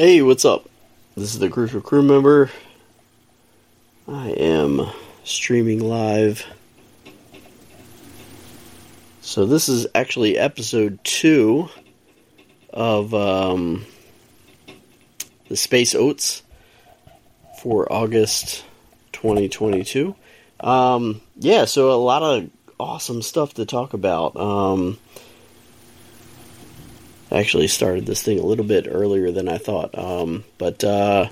Hey, what's up? This is the Crucial Crew member. I am streaming live. So, this is actually episode two of um, the Space Oats for August 2022. Um, yeah, so a lot of awesome stuff to talk about. Um, I actually started this thing a little bit earlier than I thought, um, but uh,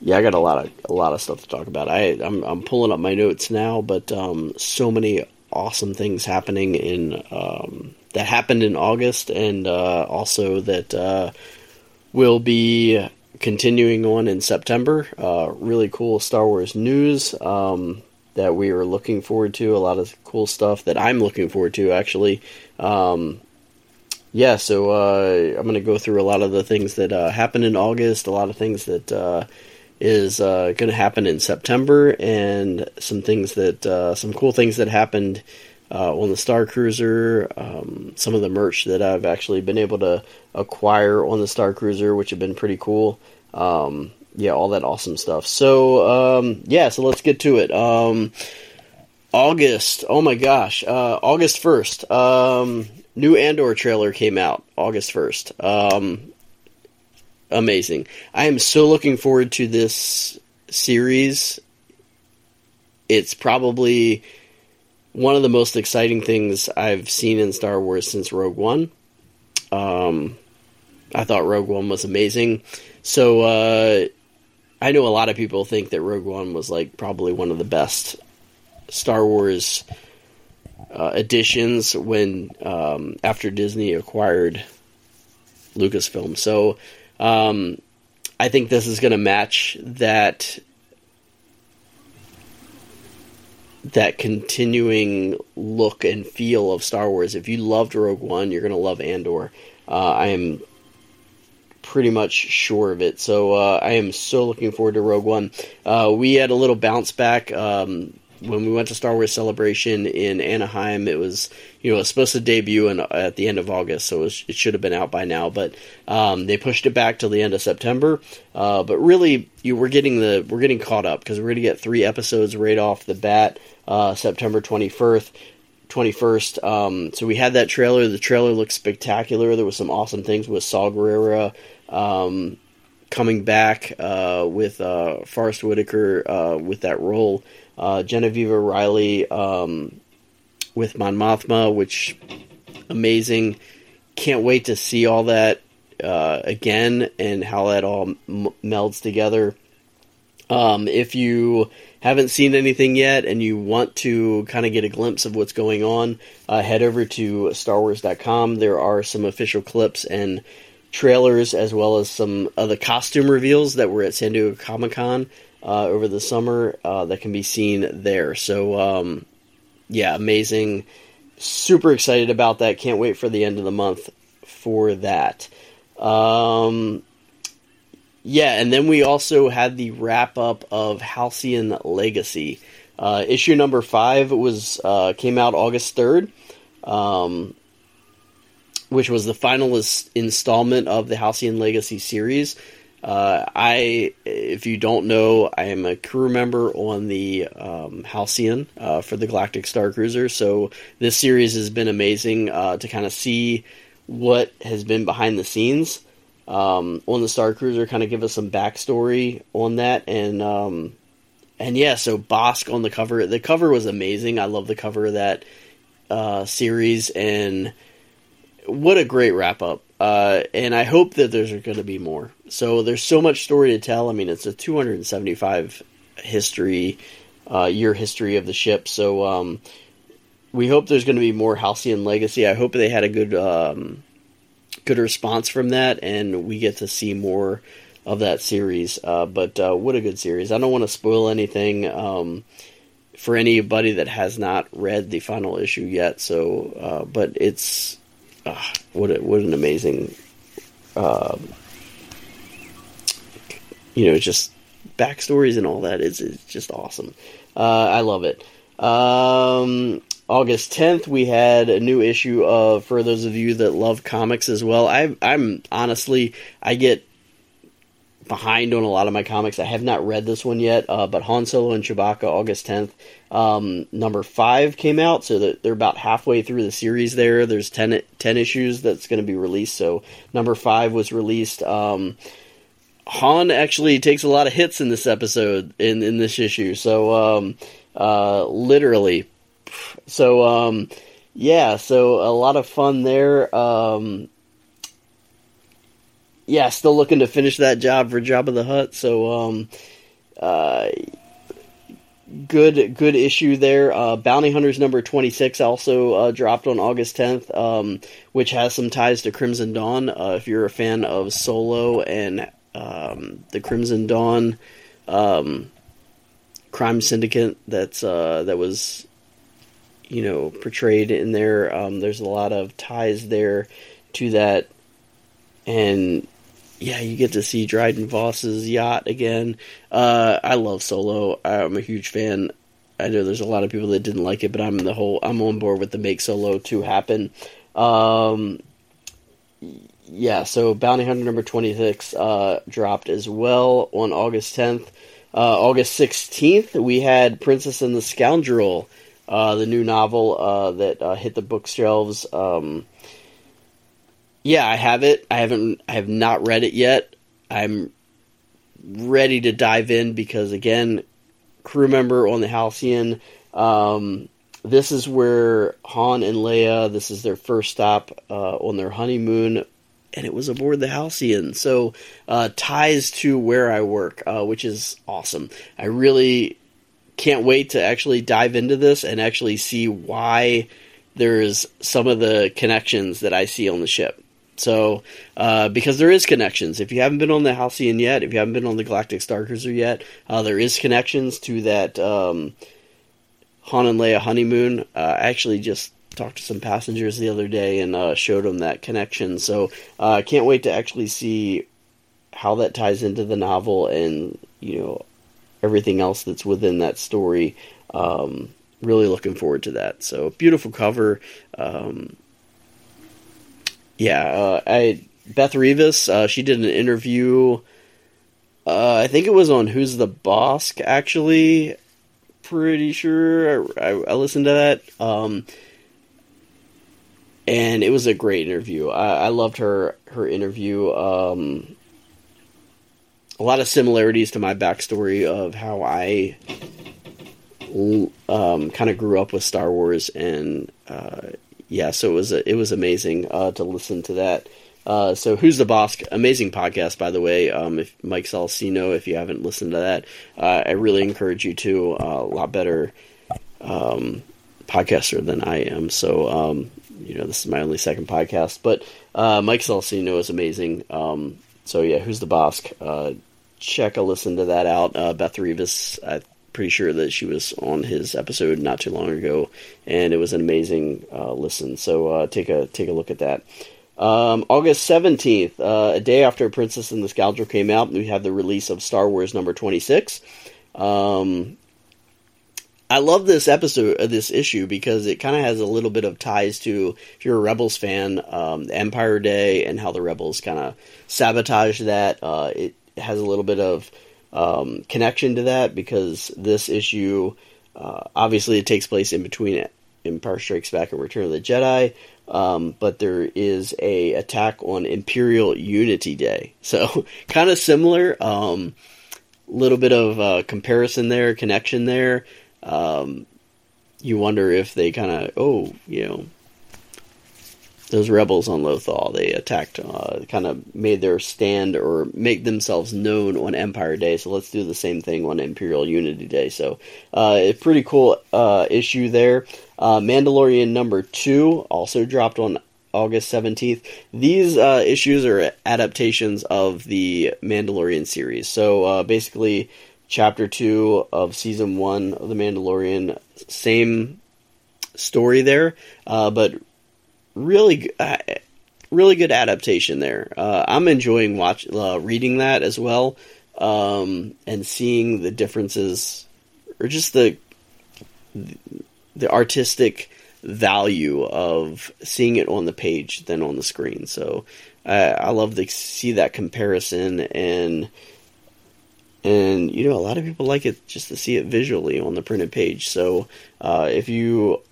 yeah, I got a lot of a lot of stuff to talk about. I I'm, I'm pulling up my notes now, but um, so many awesome things happening in um, that happened in August, and uh, also that uh, will be continuing on in September. Uh, really cool Star Wars news um, that we are looking forward to. A lot of cool stuff that I'm looking forward to, actually. Um, yeah, so uh, I'm going to go through a lot of the things that uh, happened in August, a lot of things that uh, is uh, going to happen in September, and some things that uh, some cool things that happened uh, on the Star Cruiser. Um, some of the merch that I've actually been able to acquire on the Star Cruiser, which have been pretty cool. Um, yeah, all that awesome stuff. So um, yeah, so let's get to it. August. Oh my gosh, August first. Um, new Andor trailer came out August 1st. Um, amazing. I am so looking forward to this series. It's probably one of the most exciting things I've seen in Star Wars since Rogue One. Um, I thought Rogue One was amazing. So, uh, I know a lot of people think that Rogue One was like probably one of the best Star Wars uh, additions when um, after Disney acquired Lucasfilm. So um, I think this is going to match that that continuing look and feel of Star Wars. If you loved Rogue One, you're going to love Andor. Uh, I am pretty much sure of it. So uh, I am so looking forward to Rogue One. Uh, we had a little bounce back. Um, when we went to Star Wars Celebration in Anaheim, it was you know it was supposed to debut in, at the end of August, so it, was, it should have been out by now. But um, they pushed it back till the end of September. Uh, but really, you we're getting the we're getting caught up because we're going to get three episodes right off the bat, uh, September twenty first. 21st. Um, so we had that trailer. The trailer looked spectacular. There was some awesome things with Saw Gerrera um, coming back uh, with uh, Forest Whitaker uh, with that role uh, Genevieve O'Reilly um, with Mon Mothma, which amazing. Can't wait to see all that uh, again and how that all m- melds together. Um, if you haven't seen anything yet and you want to kind of get a glimpse of what's going on, uh, head over to StarWars.com. There are some official clips and trailers as well as some of the costume reveals that were at San Diego Comic Con over the summer uh, that can be seen there. So, um, yeah, amazing. Super excited about that. Can't wait for the end of the month for that. Um, yeah, and then we also had the wrap up of Halcyon Legacy. Uh, issue number five was uh, came out August third, um, which was the final installment of the Halcyon Legacy series. Uh, I, if you don't know, I am a crew member on the um, Halcyon uh, for the Galactic Star Cruiser. So this series has been amazing uh, to kind of see what has been behind the scenes um, on the Star Cruiser. Kind of give us some backstory on that, and um, and yeah, so Bossk on the cover. The cover was amazing. I love the cover of that uh, series, and what a great wrap up. Uh, and I hope that there's going to be more. So there's so much story to tell. I mean, it's a 275 history uh, year history of the ship. So um, we hope there's going to be more Halcyon Legacy. I hope they had a good um, good response from that, and we get to see more of that series. Uh, but uh, what a good series! I don't want to spoil anything. Um, for anybody that has not read the final issue yet, so uh, but it's uh, what a, what an amazing, um, you know, just backstories and all that is is just awesome. Uh, I love it. Um, August 10th, we had a new issue of, for those of you that love comics as well, I, I'm honestly, I get behind on a lot of my comics. I have not read this one yet, uh, but Han Solo and Chewbacca, August 10th. Um, number 5 came out, so that they're about halfway through the series there. There's 10, 10 issues that's going to be released, so number 5 was released. Um, Han actually takes a lot of hits in this episode, in, in this issue, so um, uh, literally so um, yeah, so a lot of fun there. Um, yeah, still looking to finish that job for Jabba the Hutt. So um, uh, good good issue there. Uh, Bounty Hunters number twenty six also uh, dropped on August tenth, um, which has some ties to Crimson Dawn. Uh, if you're a fan of Solo and um, the Crimson Dawn um, crime syndicate, that's uh, that was you know portrayed in there. Um, there's a lot of ties there to that, and yeah, you get to see Dryden Voss's yacht again. Uh, I love Solo. I'm a huge fan. I know there's a lot of people that didn't like it, but I'm the whole I'm on board with the make Solo to happen. Um, yeah, so Bounty Hunter number 26 uh, dropped as well on August 10th. Uh, August 16th, we had Princess and the Scoundrel uh, the new novel uh, that uh, hit the bookshelves. Um, yeah, I have it. I haven't. I have not read it yet. I'm ready to dive in because again, crew member on the Halcyon. Um, this is where Han and Leia. This is their first stop uh, on their honeymoon, and it was aboard the Halcyon. So uh, ties to where I work, uh, which is awesome. I really can't wait to actually dive into this and actually see why there's some of the connections that I see on the ship. So, uh, because there is connections. If you haven't been on the Halcyon yet, if you haven't been on the Galactic Starcruiser yet, uh, there is connections to that um, Han and Leia honeymoon. Uh, I actually just talked to some passengers the other day and uh, showed them that connection. So, uh, I can't wait to actually see how that ties into the novel and you know everything else that's within that story. Um, really looking forward to that. So beautiful cover. Um, yeah, uh, I Beth Revis. Uh, she did an interview. Uh, I think it was on Who's the Boss. Actually, pretty sure I, I, I listened to that. Um, and it was a great interview. I, I loved her her interview. Um, a lot of similarities to my backstory of how I um, kind of grew up with Star Wars, and uh, yeah, so it was it was amazing uh, to listen to that. Uh, so who's the boss? Amazing podcast, by the way. Um, if Mike Salcino, if you haven't listened to that, uh, I really encourage you to. Uh, a lot better um, podcaster than I am. So um, you know, this is my only second podcast, but uh, Mike Salcino is amazing. Um, so yeah, who's the boss? Uh, check a listen to that out. Beth Revis, I'm pretty sure that she was on his episode not too long ago, and it was an amazing uh, listen. So uh, take a take a look at that. Um, August seventeenth, uh, a day after Princess and the Scoundrel came out, we have the release of Star Wars number twenty six. Um, I love this episode, uh, this issue, because it kind of has a little bit of ties to, if you're a Rebels fan, um, Empire Day and how the Rebels kind of sabotage that. Uh, it has a little bit of um, connection to that because this issue, uh, obviously, it takes place in between Empire Strikes Back and Return of the Jedi. Um, but there is a attack on Imperial Unity Day, so kind of similar. Um, little bit of uh, comparison there, connection there. Um, you wonder if they kind of, oh, you know, those rebels on Lothal. They attacked, uh, kind of made their stand or make themselves known on Empire Day. So let's do the same thing on Imperial Unity Day. So uh, a pretty cool uh, issue there. Uh, Mandalorian number two also dropped on August 17th. These uh, issues are adaptations of the Mandalorian series. So uh, basically, chapter two of season one of the Mandalorian, same story there, but really, uh, really good adaptation there. Uh, I'm enjoying watch uh, reading that as well, um, and seeing the differences, or just the the artistic value of seeing it on the page than on the screen. So I love to see that comparison and and you know a lot of people like it just to see it visually on the printed page. So uh, if you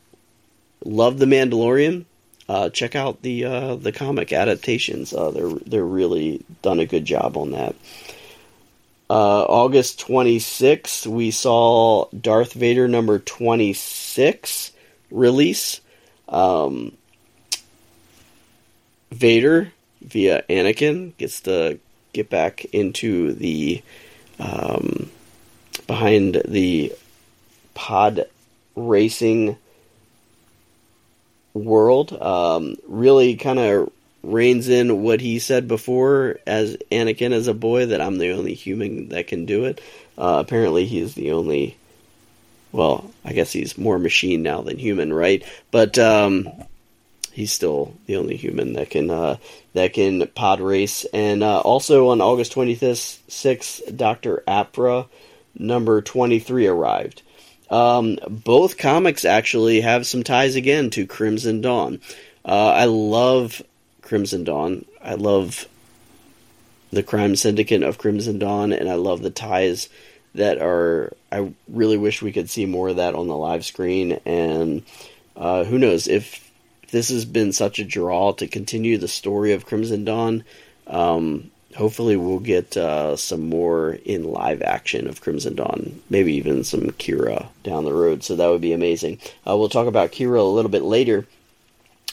love the Mandalorian, uh, check out the uh, the comic adaptations. Uh, they're they're really done a good job on that. Uh, August 26th, we saw Darth Vader number 26 release. Um, Vader via Anakin gets to get back into the um, behind the pod racing world. Um, really kind of reins in what he said before as Anakin as a boy that I'm the only human that can do it. Uh, apparently, he's the only. Well, I guess he's more machine now than human, right? But um, he's still the only human that can uh, that can pod race. And uh, also on August 26th, Doctor Aphra number 23 arrived. Um, both comics actually have some ties again to Crimson Dawn. Uh, I love Crimson Dawn. I love the crime syndicate of Crimson Dawn, and I love the ties that are. I really wish we could see more of that on the live screen. And uh, who knows if this has been such a draw to continue the story of Crimson Dawn. Um, hopefully, we'll get uh, some more in live action of Crimson Dawn. Maybe even some Qi'ra down the road. So that would be amazing. Uh, we'll talk about Qi'ra a little bit later.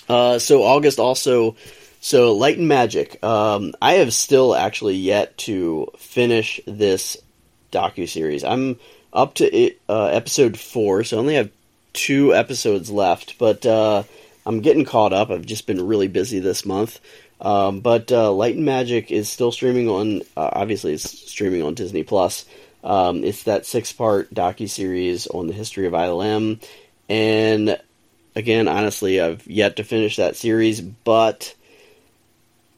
Uh, so August also so, Light and Magic. Um, I have still actually yet to finish this docu series. I'm up to it, uh, episode four, so I only have two episodes left. But uh, I'm getting caught up. I've just been really busy this month. Um, but uh, Light and Magic is still streaming on. Uh, obviously, it's streaming on Disney Plus. Um, it's that six-part docu series on the history of ILM, and again, honestly, I've yet to finish that series, but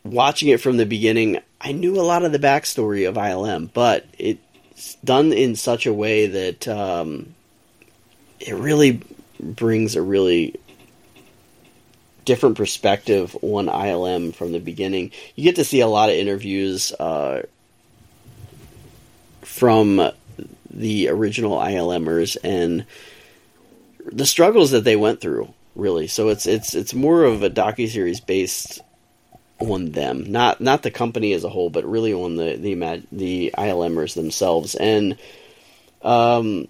watching it from the beginning, I knew a lot of the backstory of ILM, but it's done in such a way that um, it really brings a really different perspective on ILM from the beginning. You get to see a lot of interviews uh, from the original ILMers and the struggles that they went through. Really, so it's it's it's more of a docu series based on them, not not the company as a whole, but really on the the the ILMers themselves, and um,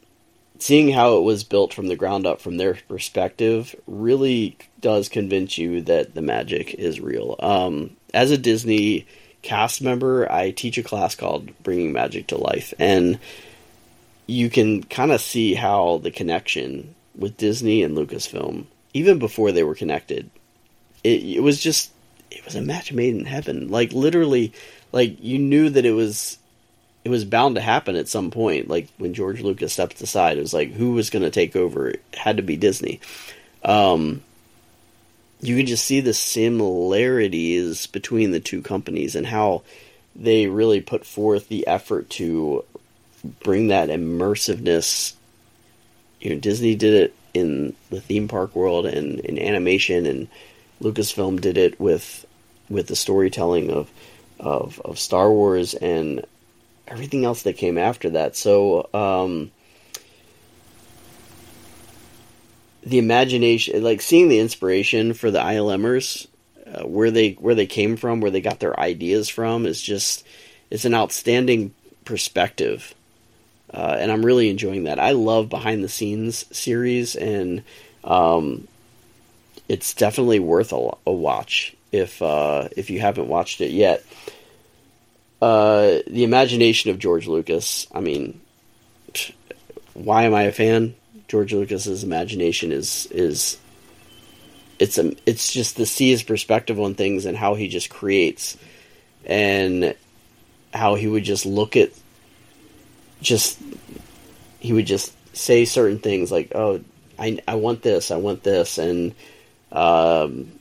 seeing how it was built from the ground up from their perspective really does convince you that the magic is real. Um, as a Disney cast member, I teach a class called Bringing Magic to Life, and you can kind of see how the connection with Disney and Lucasfilm, even before they were connected, it, it was just it was a match made in heaven. Like literally, like you knew that it was it was bound to happen at some point. Like when George Lucas stepped aside, it was like who was going to take over? It had to be Disney. Um, you can just see the similarities between the two companies and how they really put forth the effort to bring that immersiveness. You know, Disney did it in the theme park world and in animation and Lucasfilm did it with with the storytelling of of, of Star Wars and everything else that came after that. So um, the imagination, like seeing the inspiration for the ILMers, uh, where they where they came from, where they got their ideas from, is just it's an outstanding perspective. Uh, and I'm really enjoying that. I love behind the scenes series, and um, it's definitely worth a, a watch if uh, if you haven't watched it yet. Uh, the imagination of George Lucas. I mean, why am I a fan? George Lucas's imagination is is it's a it's just to see his perspective on things and how he just creates and how he would just look at just he would just say certain things like oh I I want this I want this and um,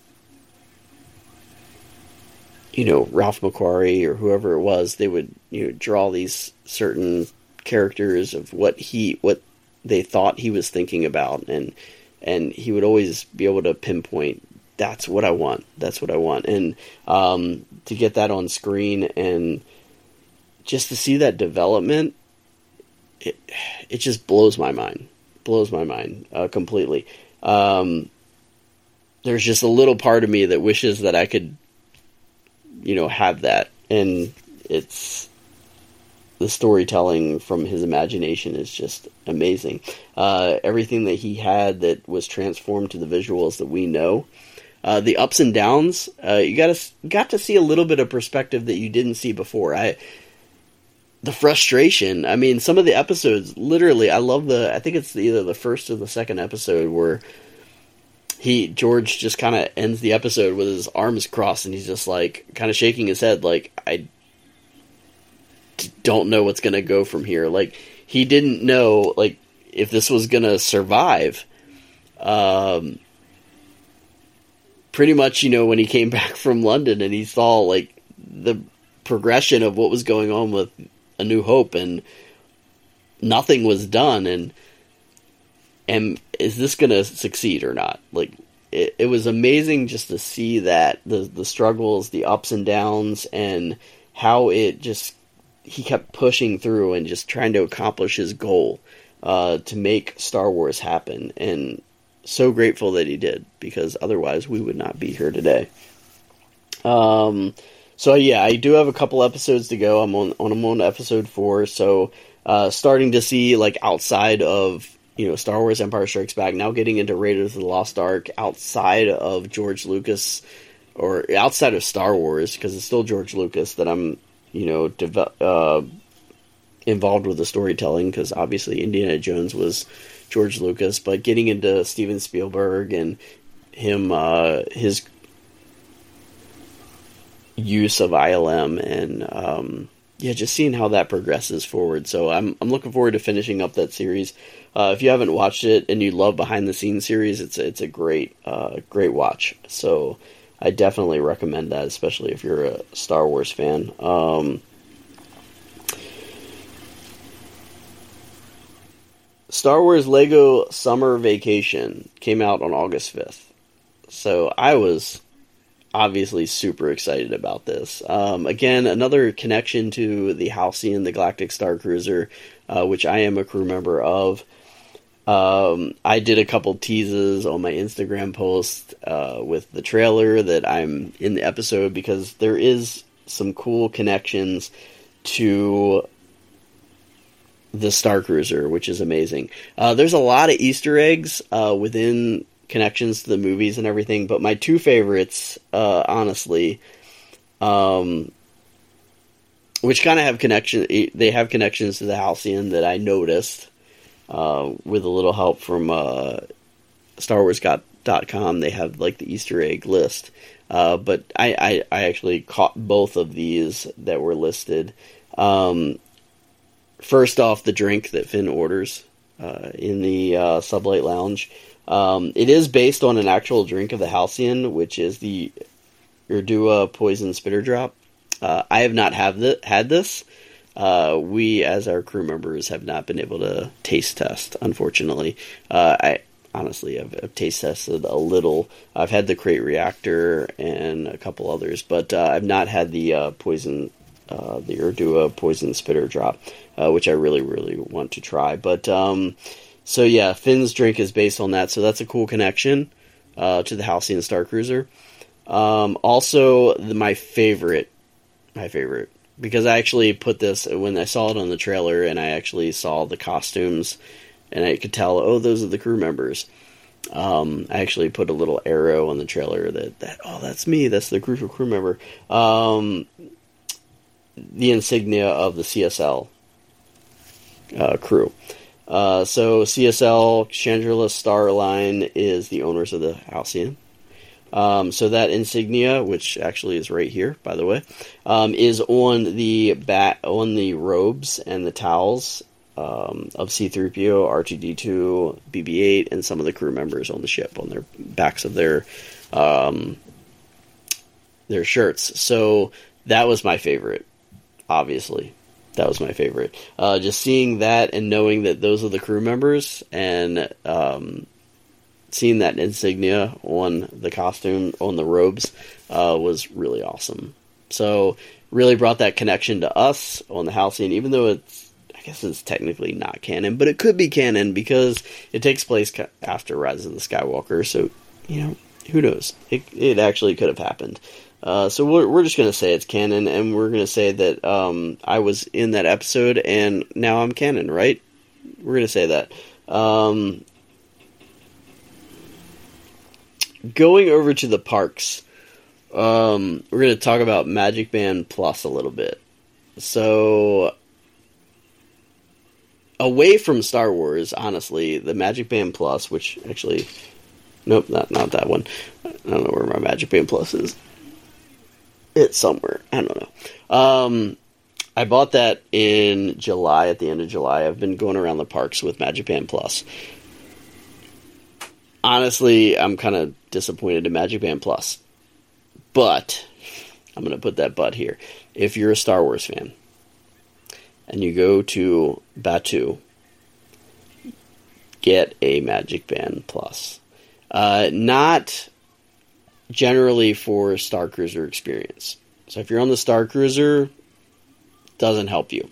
you know, Ralph McQuarrie or whoever it was, they would you know draw these certain characters of what he what they thought he was thinking about, and and he would always be able to pinpoint that's what I want. That's what I want. And um, to get that on screen and just to see that development, it it just blows my mind. Blows my mind uh, completely. Um, there's just a little part of me that wishes that I could, you know, have that. And it's the storytelling from his imagination is just amazing. Uh, everything that he had that was transformed to the visuals that we know. Uh, the ups and downs, uh, you got to got to see a little bit of perspective that you didn't see before. I the frustration. I mean, some of the episodes, literally, I love the. I think it's either the first or the second episode where he George just kind of ends the episode with his arms crossed and he's just like kind of shaking his head, like I don't know what's gonna go from here. Like he didn't know like if this was gonna survive. Um, pretty much, you know, when he came back from London and he saw like the progression of what was going on with A New Hope and nothing was done and and is this going to succeed or not? Like it, it was amazing just to see that the the struggles, the ups and downs and how it just he kept pushing through and just trying to accomplish his goal uh, to make Star Wars happen. And so grateful that he did because otherwise we would not be here today. Um, so yeah, I do have a couple episodes to go. I'm on, on I'm on episode four, so uh, starting to see like outside of you know Star Wars Empire Strikes Back, now getting into Raiders of the Lost Ark, outside of George Lucas or outside of Star Wars because it's still George Lucas that I'm you know dev- uh, involved with the storytelling because obviously Indiana Jones was George Lucas, but getting into Steven Spielberg and him uh, his use of ILM and um, yeah, just seeing how that progresses forward. So I'm I'm looking forward to finishing up that series. Uh, if you haven't watched it and you love behind the scenes series, it's it's a great uh, great watch. So I definitely recommend that, especially if you're a Star Wars fan. Um, Star Wars Lego Summer Vacation came out on August 5th. So I was obviously super excited about this. Um, again, another connection to the Halcyon, the Galactic Star Cruiser, uh, which I am a crew member of. Um, I did a couple teases on my Instagram post uh, with the trailer that I'm in the episode because there is some cool connections to the Star Cruiser, which is amazing. Uh, there's a lot of Easter eggs uh, within connections to the movies and everything, but my two favorites, uh, honestly, um, which kind of have connection, they have connections to the Halcyon that I noticed uh, with a little help from uh, Star Wars com. They have like the Easter egg list. Uh, but I, I, I, actually caught both of these that were listed. Um, first off, the drink that Finn orders uh, in the uh, Sublight Lounge. Um, it is based on an actual drink of the Halcyon, which is the Urdua Poison Spitter Drop. Uh, I have not have the, had this. Uh, we, as our crew members, have not been able to taste test. Unfortunately, uh, I honestly have, have, taste tested a little. I've had the crate reactor and a couple others, but uh, I've not had the poison, the Urdua Poison Spitter Drop uh, which I really, really want to try. But um, so yeah, Finn's drink is based on that, so that's a cool connection uh, to the Halcyon Star Cruiser. Um, also, the, my favorite, my favorite, because I actually put this when I saw it on the trailer, and I actually saw the costumes, and I could tell, oh, those are the crew members. Um, I actually put a little arrow on the trailer that, that oh, that's me, that's the crucial crew member. Um, the insignia of the CSL uh, crew. Uh, so CSL Chandrila Star Line is the owners of the Halcyon. Um, so that insignia, which actually is right here, by the way, um, is on the bat on the robes and the towels um, of C-3PO, R2D2, BB-8, and some of the crew members on the ship on their backs of their um, their shirts. So that was my favorite, obviously that was my favorite. Uh, just seeing that and knowing that those are the crew members and um, seeing that insignia on the costume on the robes uh, was really awesome. So really brought that connection to us on the Halcyon, even though it's I guess it's technically not canon, but it could be canon because it takes place after Rise of the Skywalker. So you know, who knows? It it actually could have happened. Uh, so we're we're just gonna say it's canon, and we're gonna say that um, I was in that episode, and now I'm canon, right? We're gonna say that. Um, going over to the parks, um, we're gonna talk about Magic Band Plus a little bit. So away from Star Wars, honestly, the Magic Band Plus, which actually, nope, not not that one. I don't know where my Magic Band Plus is it's somewhere. I don't know. Um, I bought that in July, at the end of July. I've been going around the parks with Magic Band Plus. Honestly, I'm kind of disappointed in Magic Band Plus. But, I'm going to put that but here. If you're a Star Wars fan and you go to Batuu, get a Magic Band Plus. Uh, not generally for Star Cruiser experience. So if you're on the Star Cruiser, doesn't help you.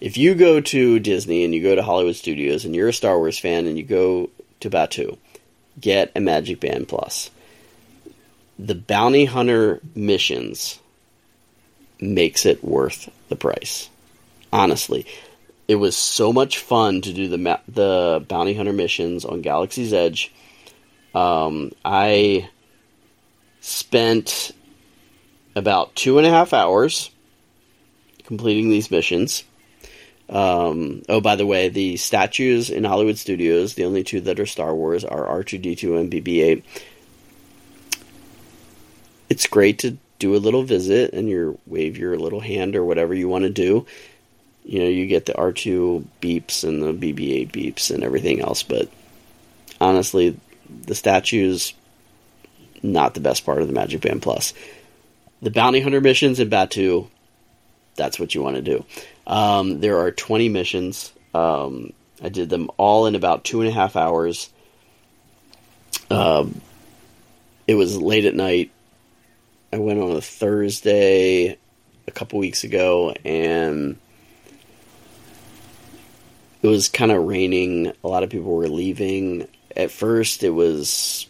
If you go to Disney and you go to Hollywood Studios and you're a Star Wars fan and you go to Batuu, get a Magic Band Plus. The bounty hunter missions makes it worth the price. Honestly, it was so much fun to do the the bounty hunter missions on Galaxy's Edge. Um, I spent about two and a half hours completing these missions. Um, oh, by the way, the statues in Hollywood Studios, the only two that are Star Wars, are R2D2 and BB 8. It's great to do a little visit and you wave your little hand or whatever you want to do. You know, you get the R2 beeps and the BB 8 beeps and everything else, but honestly, the statues not the best part of the Magic Band Plus. The bounty hunter missions in Batuu, that's what you want to do. Um, there are 20 missions. Um, I did them all in about two and a half hours. Um, it was late at night. I went on a Thursday a couple weeks ago, and it was kind of raining. A lot of people were leaving. At first, it was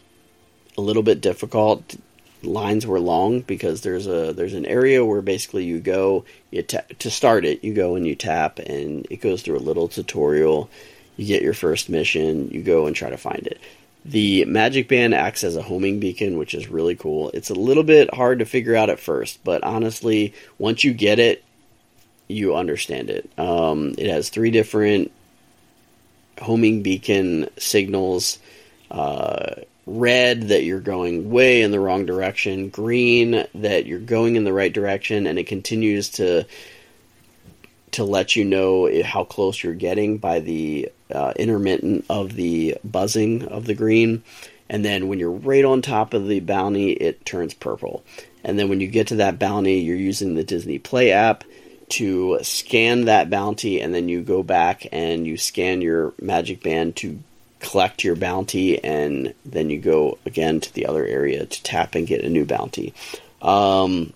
a little bit difficult. Lines were long because there's a there's an area where basically you go you ta- to start it you go and you tap and it goes through a little tutorial. You get your first mission. You go and try to find it. The magic band acts as a homing beacon, which is really cool. It's a little bit hard to figure out at first, but honestly, once you get it, you understand it. Um, it has three different homing beacon signals. Uh, red that you're going way in the wrong direction, green that you're going in the right direction, and it continues to to let you know how close you're getting by the uh, intermittent of the buzzing of the green. And then when you're right on top of the bounty, it turns purple. And then when you get to that bounty, you're using the Disney Play app to scan that bounty, and then you go back and you scan your magic band to collect your bounty, and then you go again to the other area to tap and get a new bounty. Um,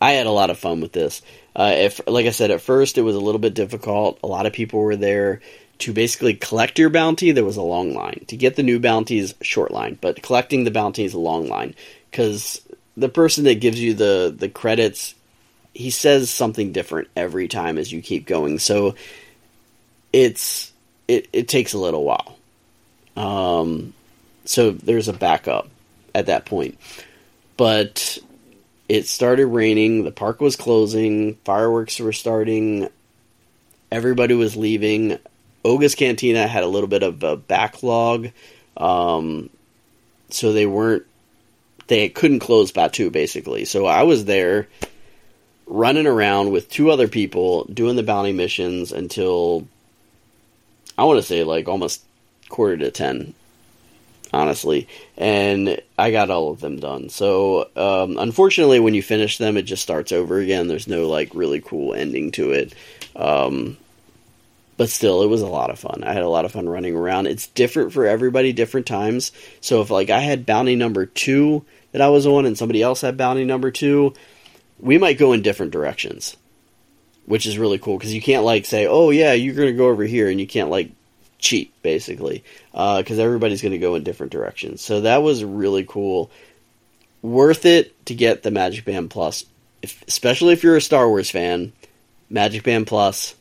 I had a lot of fun with this. Uh, if, like I said, at first it was a little bit difficult. A lot of people were there to basically collect your bounty. There was a long line to get the new bounties, short line, but collecting the bounty is a long line because the person that gives you the the credits, he says something different every time as you keep going. So it's it, it takes a little while. Um, so there's a backup at that point. But it started raining, the park was closing, fireworks were starting, everybody was leaving. Oga's Cantina had a little bit of a backlog, um, so they weren't they couldn't close Batuu basically. So I was there running around with two other people doing the bounty missions until I want to say like almost quarter to ten, honestly, and I got all of them done. So um, unfortunately, when you finish them, it just starts over again. There's no like really cool ending to it. Um, but still, it was a lot of fun. I had a lot of fun running around. It's different for everybody, different times. So if like I had bounty number two that I was on, and somebody else had bounty number two, we might go in different directions, which is really cool because you can't like say, "Oh yeah, you're to go over here," and you can't like cheat basically because uh, everybody's to go in different directions. So that was really cool. Worth it to get the Magic Band Plus, if, especially if you're a Star Wars fan. Magic Band Plus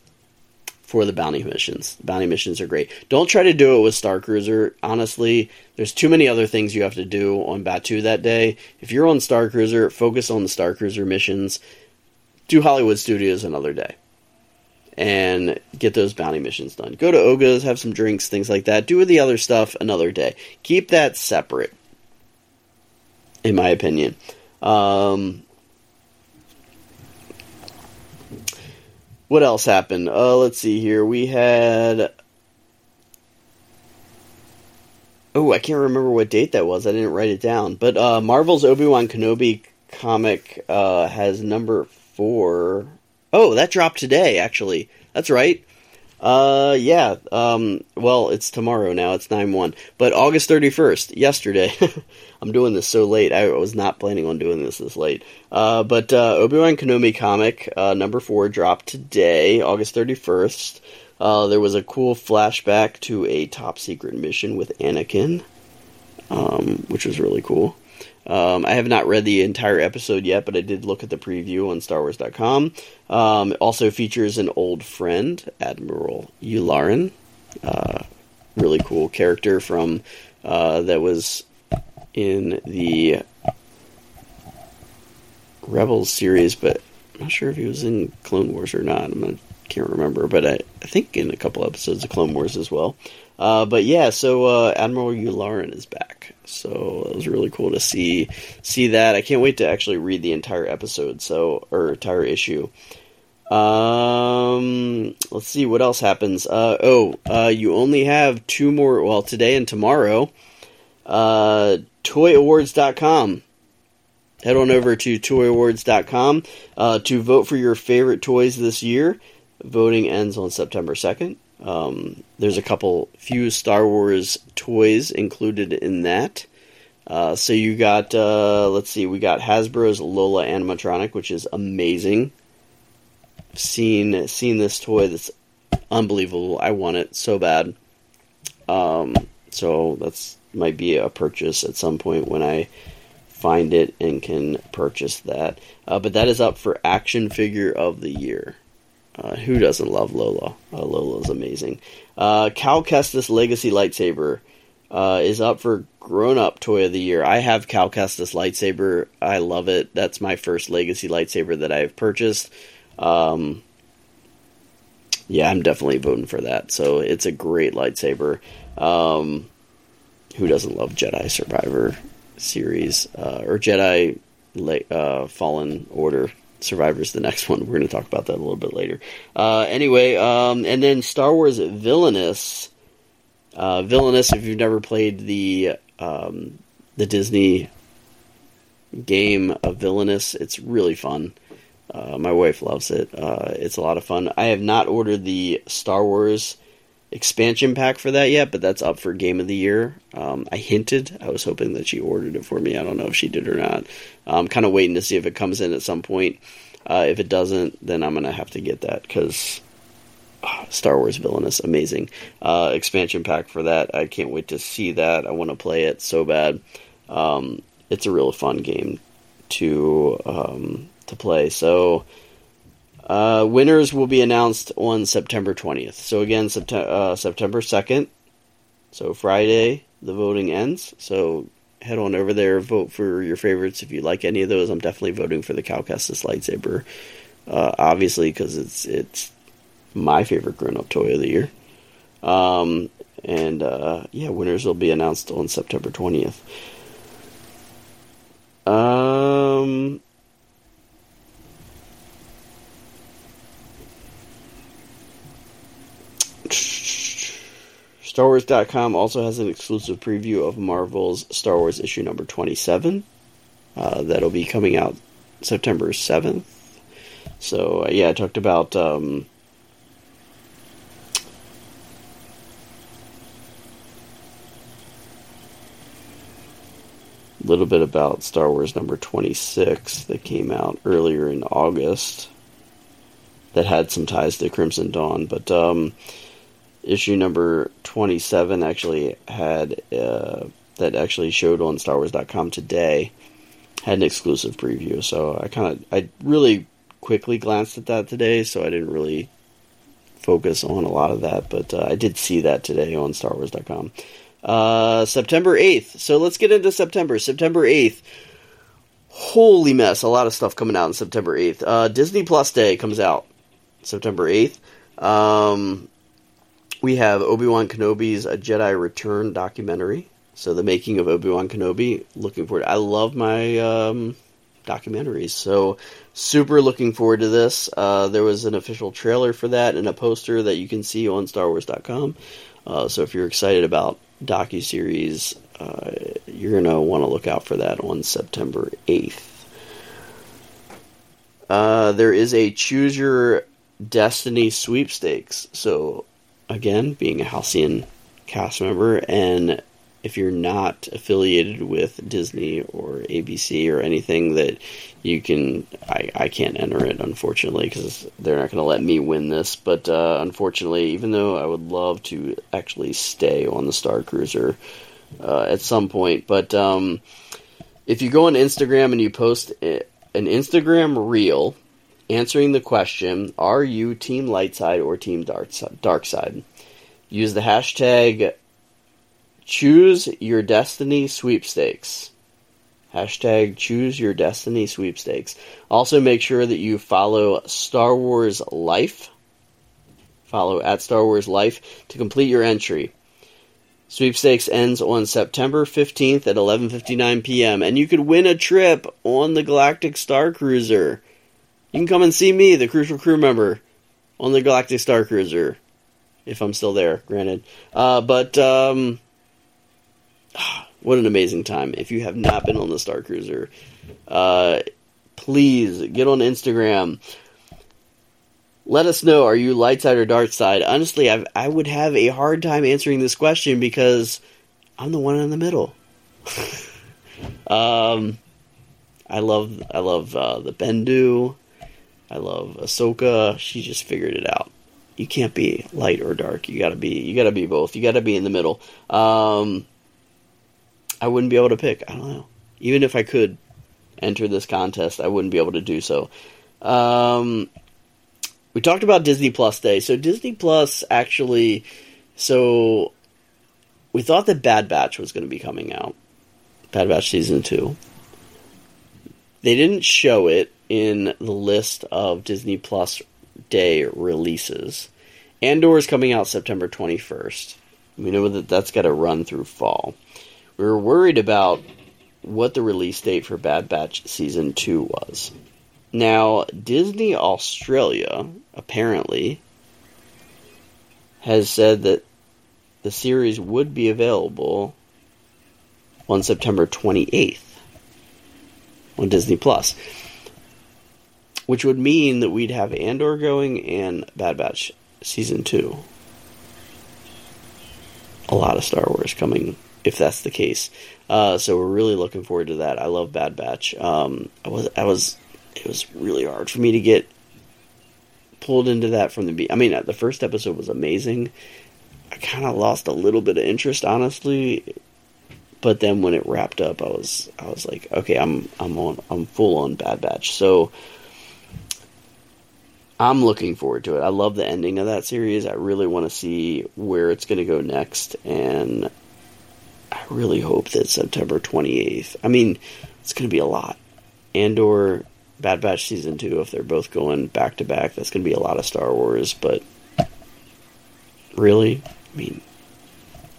for the bounty missions. Bounty missions are great. Don't try to do it with Star Cruiser. Honestly, there's too many other things you have to do on Batuu that day. If you're on Star Cruiser, focus on the Star Cruiser missions. Do Hollywood Studios another day. And get those bounty missions done. Go to Oga's, have some drinks, things like that. Do the other stuff another day. Keep that separate, in my opinion. Um, what else happened? Uh, let's see here. We had. Oh, I can't remember what date that was. I didn't write it down. But uh, Marvel's Obi Wan Kenobi comic uh, has number four. Oh, that dropped today, actually. That's right. Uh, yeah. Um, well, it's tomorrow now. It's nine one, but August thirty first, yesterday. I'm doing this so late. I was not planning on doing this this late. Uh, but uh, Obi Wan Kenobi comic uh, number four dropped today, August thirty first. Uh, there was a cool flashback to a top secret mission with Anakin, um, which was really cool. Um, I have not read the entire episode yet, but I did look at the preview on StarWars.com. Um, it also features an old friend, Admiral Yularen. Uh, really cool character from uh, that was in the Rebels series, but I'm not sure if he was in Clone Wars or not. I'm not, can't remember, but I, I think in a couple episodes of Clone Wars as well. Uh, but yeah, so uh, Admiral Yularen is back, so it was really cool to see see that. I can't wait to actually read the entire episode, so or entire issue. Um, let's see what else happens. Uh, oh, uh, you only have two more. Well, today and tomorrow. Uh, toyawards.com. Head on over to toyawards.com uh, to vote for your favorite toys this year. Voting ends on September 2nd. Um, there's a couple few Star Wars toys included in that. Uh, so you got, uh, let's see, we got Hasbro's Lola animatronic, which is amazing. Seen seen this toy that's unbelievable. I want it so bad. Um, so that's might be a purchase at some point when I find it and can purchase that. Uh, but that is up for action figure of the year. Uh, who doesn't love Lola? Uh, Lola's amazing. Uh, Cal Kestis Legacy Lightsaber uh, is up for Grown Up Toy of the Year. I have Cal Kestis Lightsaber. I love it. That's my first Legacy lightsaber that I've purchased. Um, yeah, I'm definitely voting for that. So it's a great lightsaber. Um, who doesn't love Jedi Survivor series uh, or Jedi uh, Fallen Order Survivor's the next one. We're going to talk about that a little bit later. Uh, anyway, um, and then Star Wars Villainous. Uh, Villainous, if you've never played the um, the Disney game of Villainous, it's really fun. Uh, my wife loves it. Uh, it's a lot of fun. I have not ordered the Star Wars expansion pack for that yet, but that's up for Game of the Year. Um, I hinted. I was hoping that she ordered it for me. I don't know if she did or not. I'm kind of waiting to see if it comes in at some point. Uh, if it doesn't, then I'm gonna have to get that because ah, Star Wars Villainous, amazing uh, expansion pack for that. I can't wait to see that. I want to play it so bad. Um, it's a real fun game to um, to play. So uh, winners will be announced on September 20th. So again, uh, September 2nd. So Friday, the voting ends. So head on over there, vote for your favorites if you like any of those. I'm definitely voting for the Cal Kestis lightsaber, uh, obviously because it's it's my favorite grown-up toy of the year. Um, and uh, yeah, winners will be announced on September 20th. Um, StarWars.com also has an exclusive preview of Marvel's Star Wars issue number 27. Uh, that'll be coming out September 7th. So, uh, yeah, I talked about. Um, a little bit about Star Wars number 26 that came out earlier in August that had some ties to Crimson Dawn, but. Um, issue number 27 actually had, uh, that actually showed on StarWars.com today, had an exclusive preview. So I kind of, I really quickly glanced at that today, so I didn't really focus on a lot of that, but uh, I did see that today on StarWars.com. Uh, September 8th. So let's get into September. September 8th. Holy mess. A lot of stuff coming out on September 8th. Uh, Disney Plus Day comes out September 8th. Um, we have Obi Wan Kenobi's A Jedi Return documentary. So the making of Obi Wan Kenobi. Looking forward. I love my um, documentaries. So super looking forward to this. Uh, there was an official trailer for that and a poster that you can see on StarWars.com. Uh, so if you're excited about docu series. Uh, you're gonna want to look out for that on September eighth. Uh, there is a choose your destiny sweepstakes. So again, being a Halcyon cast member, and if you're not affiliated with Disney or ABC or anything that you can, I, I can't enter it unfortunately because they're not going to let me win this. But uh, unfortunately, even though I would love to actually stay on the Star Cruiser uh, at some point, but um, if you go on Instagram and you post an Instagram reel answering the question, "Are you Team Light Side or Team Dark Dark Side?" Use the hashtag Choose Your Destiny Sweepstakes. Hashtag Choose Your Destiny Sweepstakes. Also, make sure that you follow Star Wars Life. Follow at Star Wars Life to complete your entry. Sweepstakes ends on September 15th at 11:59 p.m. and you could win a trip on the Galactic Star Cruiser. You can come and see me, the crucial crew member, on the Galactic Star Cruiser, if I'm still there. Granted, uh, but um, what an amazing time. If you have not been on the Star Cruiser, uh, please get on Instagram. Let us know, are you light side or dark side? Honestly, I've, I would have a hard time answering this question because I'm the one in the middle. um, I love I love uh, the Bendu. I love Ahsoka. She just figured it out. You can't be light or dark. You gotta be you gotta be both. You gotta be in the middle. Um, I wouldn't be able to pick. I don't know. Even if I could enter this contest, I wouldn't be able to do so. Um, we talked about Disney Plus Day. So Disney Plus actually, so we thought that Bad Batch was going to be coming out. Bad Batch season two. They didn't show it in the list of Disney Plus Day releases. Andor is coming out September 21st. We know that that's got to run through fall we were worried about what the release date for Bad Batch season 2 was. Now, Disney Australia apparently has said that the series would be available on September 28th on Disney Plus. Which would mean that we'd have Andor going and Bad Batch season 2. A lot of Star Wars coming if that's the case. Uh, so we're really looking forward to that. I love Bad Batch. Um, I was, I was, it was really hard for me to get pulled into that from the beat. I mean, the first episode was amazing. I kind of lost a little bit of interest, honestly. But then when it wrapped up, I was, I was like, okay, I'm, I'm on, I'm full on Bad Batch. So I'm looking forward to it. I love the ending of that series. I really want to see where it's going to go next, and I really hope that September 28th. I mean, it's going to be a lot. Andor, Bad Batch season two, if they're both going back to back, that's going to be a lot of Star Wars. But really, I mean,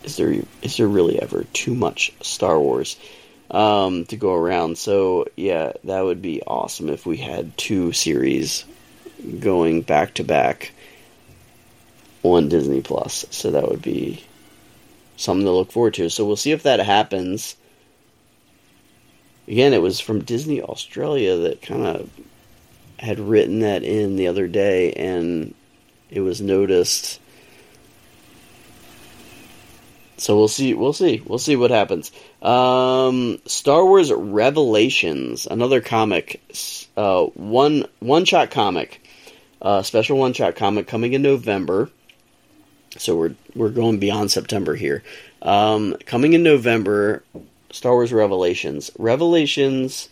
is there is there really ever too much Star Wars um, to go around? So yeah, that would be awesome if we had two series going back to back on Disney Plus. So that would be something to look forward to. So we'll see if that happens. Again, it was from Disney Australia that kind of had written that in the other day, and it was noticed so we'll see. We'll see. We'll see what happens. Um, Star Wars Revelations, another comic, uh, one one shot comic, uh, special one shot comic coming in November. So we're we're going beyond September here. Um, coming in November, Star Wars Revelations. Revelations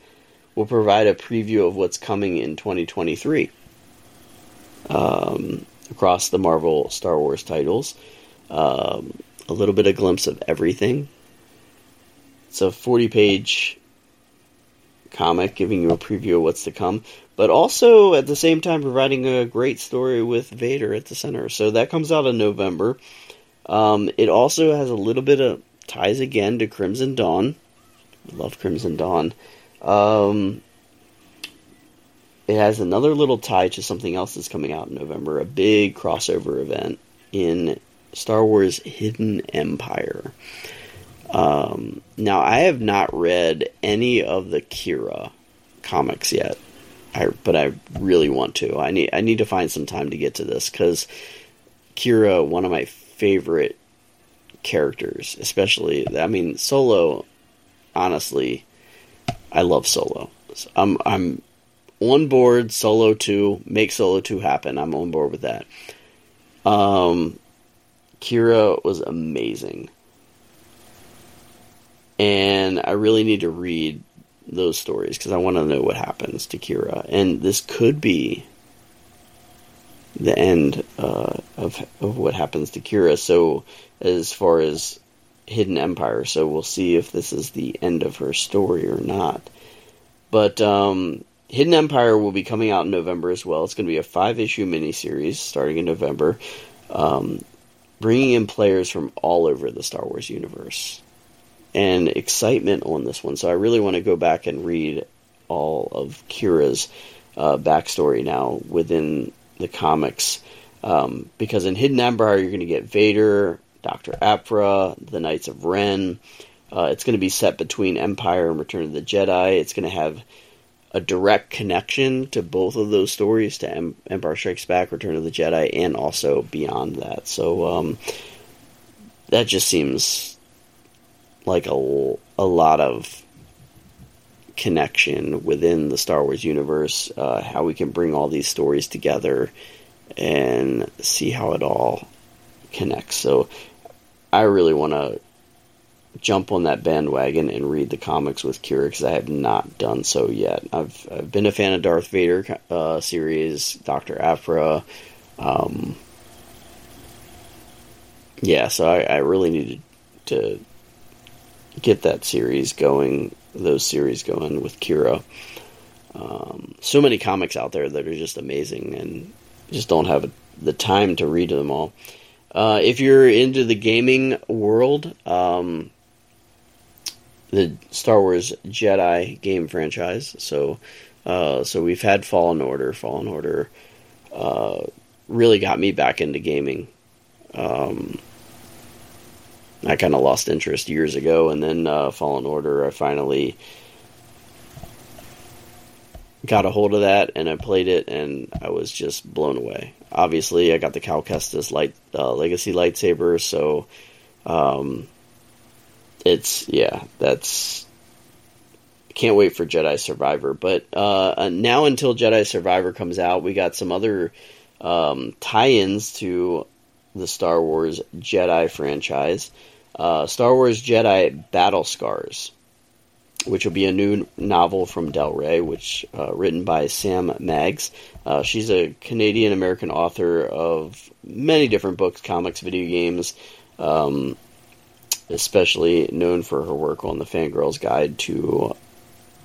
will provide a preview of what's coming in 2023 um, across the Marvel Star Wars titles. Um, a little bit of glimpse of everything. It's a 40 page comic giving you a preview of what's to come, but also at the same time providing a great story with Vader at the center. So that comes out in November. Um, it also has a little bit of ties again to Crimson Dawn. I love Crimson Dawn. Um, it has another little tie to something else that's coming out in November, a big crossover event in Star Wars Hidden Empire. Um, now, I have not read any of the Qi'ra comics yet, I, but I really want to. I need I need to find some time to get to this because Qi'ra, one of my favorite characters, especially. I mean, Solo. Honestly, I love Solo. I'm I'm on board. Solo two, make Solo two happen. I'm on board with that. Um, Qi'ra was amazing. And I really need to read those stories because I want to know what happens to Qi'ra, And this could be the end uh, of of what happens to Qi'ra. So, as far as Hidden Empire, so we'll see if this is the end of her story or not. But um, Hidden Empire will be coming out in November as well. It's going to be a five issue miniseries starting in November. Um, bringing in players from all over the Star Wars universe and excitement on this one. So I really want to go back and read all of Qi'ra's uh, backstory now within the comics. Um, because in Hidden Empire, you're going to get Vader, Dr. Aphra, the Knights of Ren. Uh, it's going to be set between Empire and Return of the Jedi. It's going to have a direct connection to both of those stories to em- Empire Strikes Back, Return of the Jedi, and also beyond that. So um, that just seems like a, a lot of connection within the Star Wars universe, uh, how we can bring all these stories together and see how it all connects. So I really want to jump on that bandwagon and read the comics with Qi'ra because I have not done so yet. I've, I've been a fan of Darth Vader uh, series, Doctor Aphra. Um, yeah, so I, I really needed to get that series going, those series going with Qi'ra. Um, so many comics out there that are just amazing and just don't have the time to read them all. Uh, if you're into the gaming world, um, the Star Wars Jedi game franchise. So, uh, so we've had Fallen Order. Fallen Order uh, really got me back into gaming. Um, I kind of lost interest years ago, and then uh, Fallen Order, I finally got a hold of that, and I played it, and I was just blown away. Obviously, I got the Cal Kestis light uh, Legacy lightsaber, so um, it's yeah, that's can't wait for Jedi Survivor. But uh, now until Jedi Survivor comes out, we got some other um, tie-ins to the Star Wars Jedi franchise. Uh, Star Wars Jedi Battle Scars, which will be a new novel from Del Rey, which uh, written by Sam Maggs. Uh, she's a Canadian American author of many different books, comics, video games. Um, especially known for her work on the Fangirl's Guide to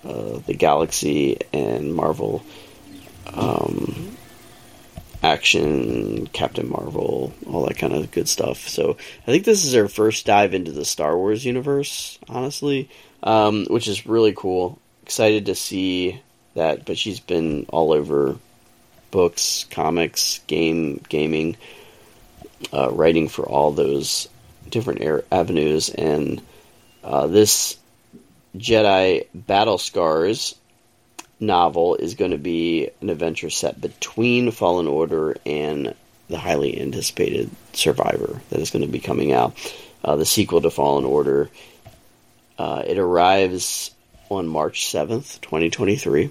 uh, the Galaxy and Marvel um, action, Captain Marvel, all that kind of good stuff. So I think this is her first dive into the Star Wars universe, honestly, um, which is really cool. Excited to see that, but she's been all over books, comics, game, gaming, uh, writing for all those different avenues, and uh, this Jedi Battle Scars novel is going to be an adventure set between Fallen Order and the highly anticipated Survivor that is going to be coming out. uh, the sequel to Fallen Order. Uh, it arrives on March 7th, 2023.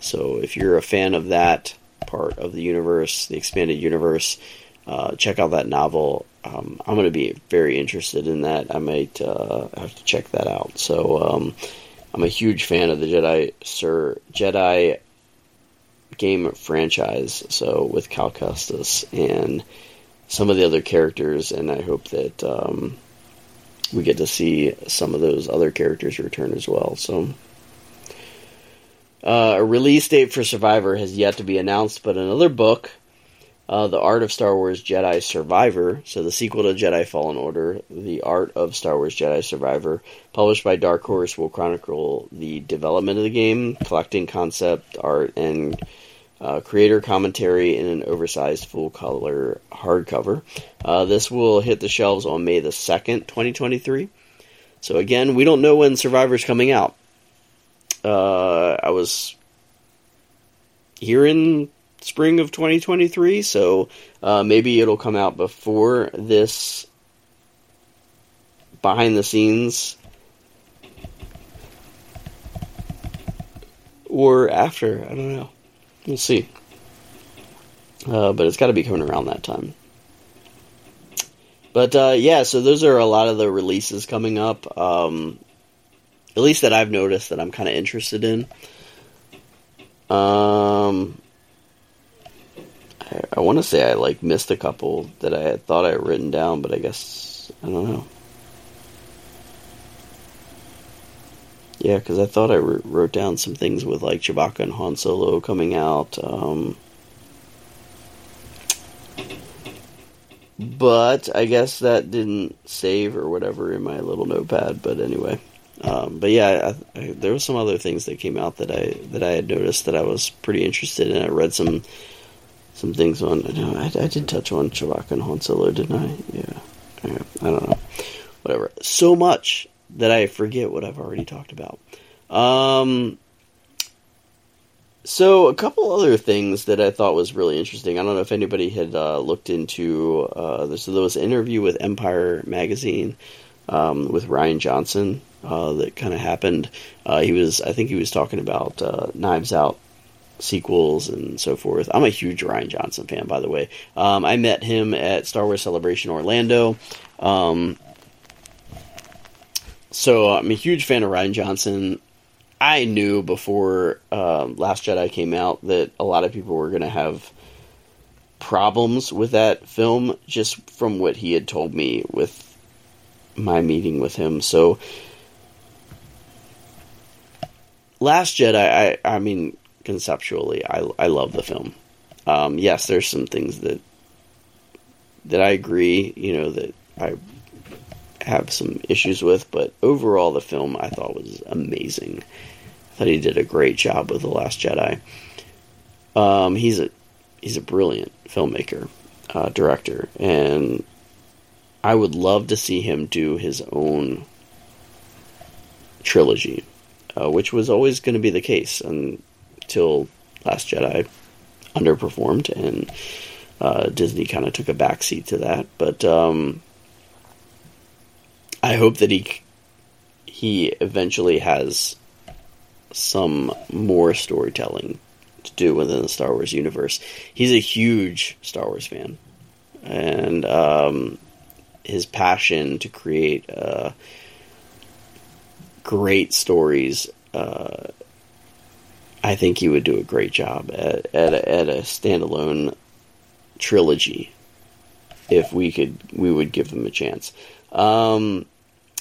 So if you're a fan of that part of the universe, the expanded universe, uh, check out that novel. Um, I'm going to be very interested in that. I might uh, have to check that out. So um, I'm a huge fan of the Jedi Sir Jedi game franchise. So with Cal Kestis and some of the other characters, and I hope that um, we get to see some of those other characters return as well. So. Uh, a release date for Survivor has yet to be announced, but another book, uh, The Art of Star Wars Jedi Survivor, so the sequel to Jedi Fallen Order, The Art of Star Wars Jedi Survivor, published by Dark Horse, will chronicle the development of the game, collecting concept art and uh, creator commentary in an oversized full color hardcover. Uh, this will hit the shelves on May the 2nd, 2023. So, again, we don't know when Survivor's coming out. Uh, I was here in spring of 2023, so uh, maybe it'll come out before this behind the scenes or after. I don't know. We'll see. Uh, but it's got to be coming around that time. But uh, yeah, so those are a lot of the releases coming up. Um, at least that I've noticed that I'm kind of interested in. Um, I, I want to say I like missed a couple that I had thought I had written down, but I guess I don't know. Yeah, because I thought I wrote down some things with like Chewbacca and Han Solo coming out. Um, but I guess that didn't save or whatever in my little notepad. But anyway, um, but yeah, I, I, there were some other things that came out that I that I had noticed that I was pretty interested in. I read some some things on. I, I did touch on Chewbacca and Han Solo, didn't I? Yeah, yeah I don't know. Whatever. So much that I forget what I've already talked about. Um, so a couple other things that I thought was really interesting. I don't know if anybody had uh, looked into. Uh, so there was an interview with Empire magazine um, with Rian Johnson uh, that kind of happened. Uh, he was, I think, he was talking about uh, Knives Out sequels and so forth. I'm a huge Rian Johnson fan, by the way. Um, I met him at Star Wars Celebration Orlando. Um, so I'm a huge fan of Rian Johnson. I knew before uh, Last Jedi came out that a lot of people were going to have problems with that film just from what he had told me with my meeting with him. So Last Jedi, I, I mean, conceptually, I, I love the film. Um, yes, there's some things that that I agree, you know, that I have some issues with, but overall, the film I thought was amazing. I thought he did a great job with the Last Jedi. Um, he's a he's a brilliant filmmaker, uh, director, and I would love to see him do his own trilogy, uh, which was always going to be the case until Last Jedi underperformed and uh, Disney kind of took a backseat to that. But um, I hope that he he eventually has some more storytelling to do within the Star Wars universe. He's a huge Star Wars fan, and um, his passion to create uh, great stories. Uh, I think he would do a great job at at a, at a standalone trilogy if we could we would give him a chance. Um,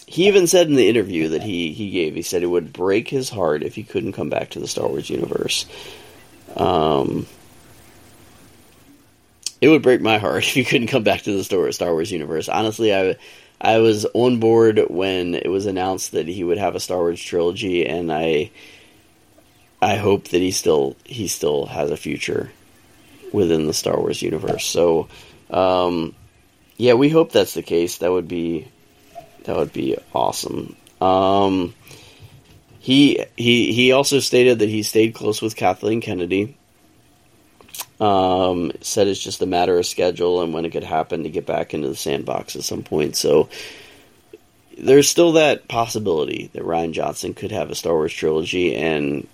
he even said in the interview that he, he gave, he said it would break his heart if he couldn't come back to the Star Wars universe. Um, it would break my heart if he couldn't come back to the Star Wars universe. Honestly, I I was on board when it was announced that he would have a Star Wars trilogy, and I I hope that he still he still has a future within the Star Wars universe. So, um, yeah, we hope that's the case. That would be that would be awesome. Um, he he he also stated that he stayed close with Kathleen Kennedy. Um, said it's just a matter of schedule and when it could happen to get back into the sandbox at some point. So there's still that possibility that Rian Johnson could have a Star Wars trilogy, and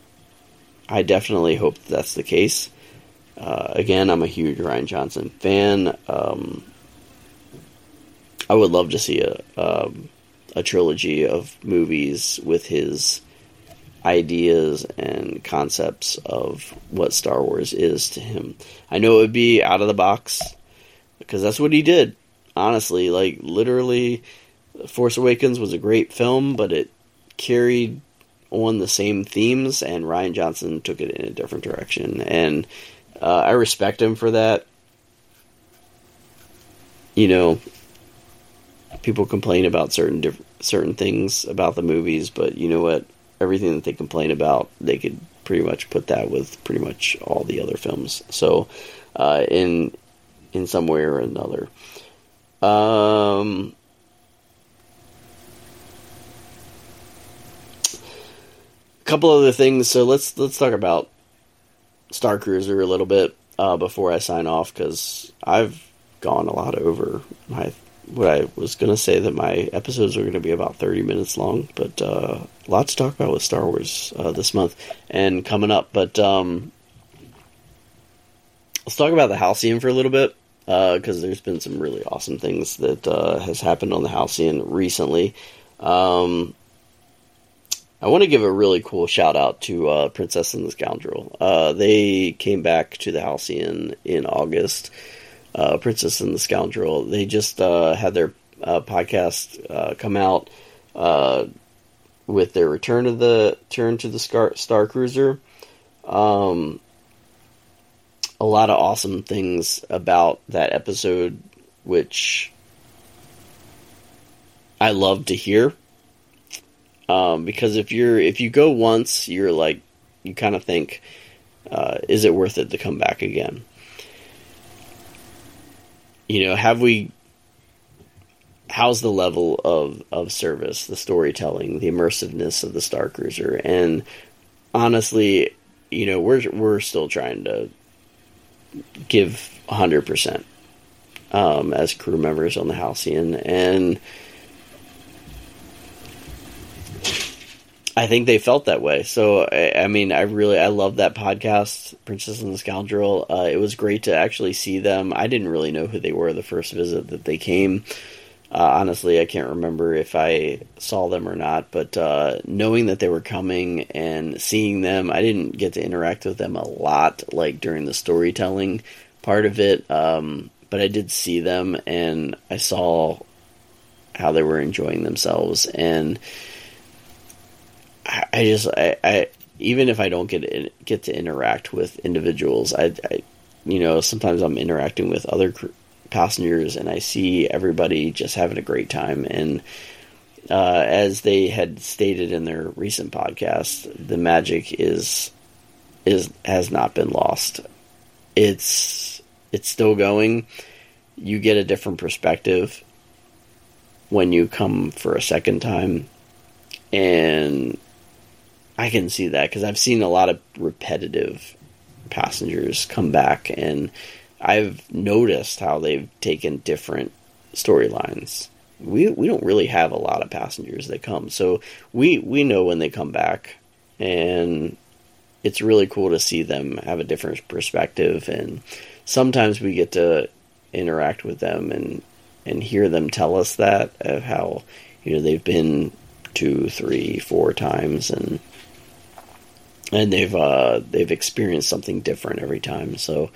I definitely hope that that's the case. Uh, again, I'm a huge Rian Johnson fan. Um, I would love to see a um, a trilogy of movies with his ideas and concepts of what Star Wars is to him. I know it would be out of the box because that's what he did. Honestly, like literally, Force Awakens was a great film, but it carried on the same themes, and Rian Johnson took it in a different direction. And uh, I respect him for that. You know, people complain about certain diff- certain things about the movies, but you know what? Everything that they complain about, they could pretty much put that with pretty much all the other films. So, uh, in in some way or another. Um, couple other things. So let's let's talk about Star Cruiser a little bit uh, before I sign off because I've gone a lot over my what I was going to say that my episodes are going to be about 30 minutes long, but uh, a lot to talk about with Star Wars uh, this month and coming up. But um, let's talk about the Halcyon for a little bit because uh, there's been some really awesome things that uh, has happened on the Halcyon recently. Um, I want to give a really cool shout out to uh, Princess and the Scoundrel. Uh, they came back to the Halcyon in August uh, Princess and the Scoundrel. They just uh, had their uh, podcast uh, come out with their return of the turn to the Star, Star Cruiser. Um, a lot of awesome things about that episode, which I love to hear. Um, because if you're if you go once, you're like you kind of think, uh, is it worth it to come back again? you know, have we how's the level of, of service, the storytelling, the immersiveness of the Star Cruiser? And honestly, you know, we're we're still trying to give hundred percent um, as crew members on the Halcyon, and I think they felt that way. So I, I, mean, I really I love that podcast, Princess and the Scoundrel. Uh, it was great to actually see them. I didn't really know who they were the first visit that they came. Uh, honestly, I can't remember if I saw them or not, but uh, knowing that they were coming and seeing them, I didn't get to interact with them a lot, like during the storytelling part of it. Um, but I did see them, and I saw how they were enjoying themselves, and I just I, I even if I don't get get to interact with individuals, I, I you know sometimes I'm interacting with other passengers and I see everybody just having a great time and. Uh, as they had stated in their recent podcast, the magic is is has not been lost. It's it's still going. You get a different perspective when you come for a second time, and I can see that because I've seen a lot of repetitive passengers come back, and I've noticed how they've taken different storylines. We we don't really have a lot of passengers that come, so we we know when they come back, and it's really cool to see them have a different perspective. And sometimes we get to interact with them and and hear them tell us that of how you know they've been two, three, four times, and and they've uh, they've experienced something different every time. So,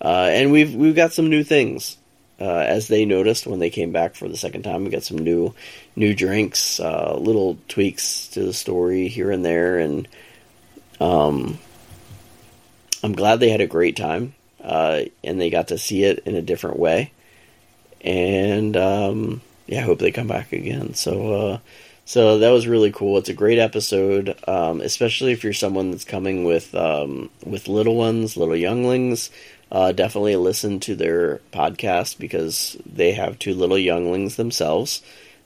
uh, and we've we've got some new things uh, as they noticed when they came back for the second time. We got some new new drinks, uh, little tweaks to the story here and there, and um, I'm glad they had a great time uh, and they got to see it in a different way. And um, yeah, I hope they come back again. So uh, so that was really cool. It's a great episode, um, especially if you're someone that's coming with um, with little ones, little younglings. Uh, definitely listen to their podcast because they have two little younglings themselves,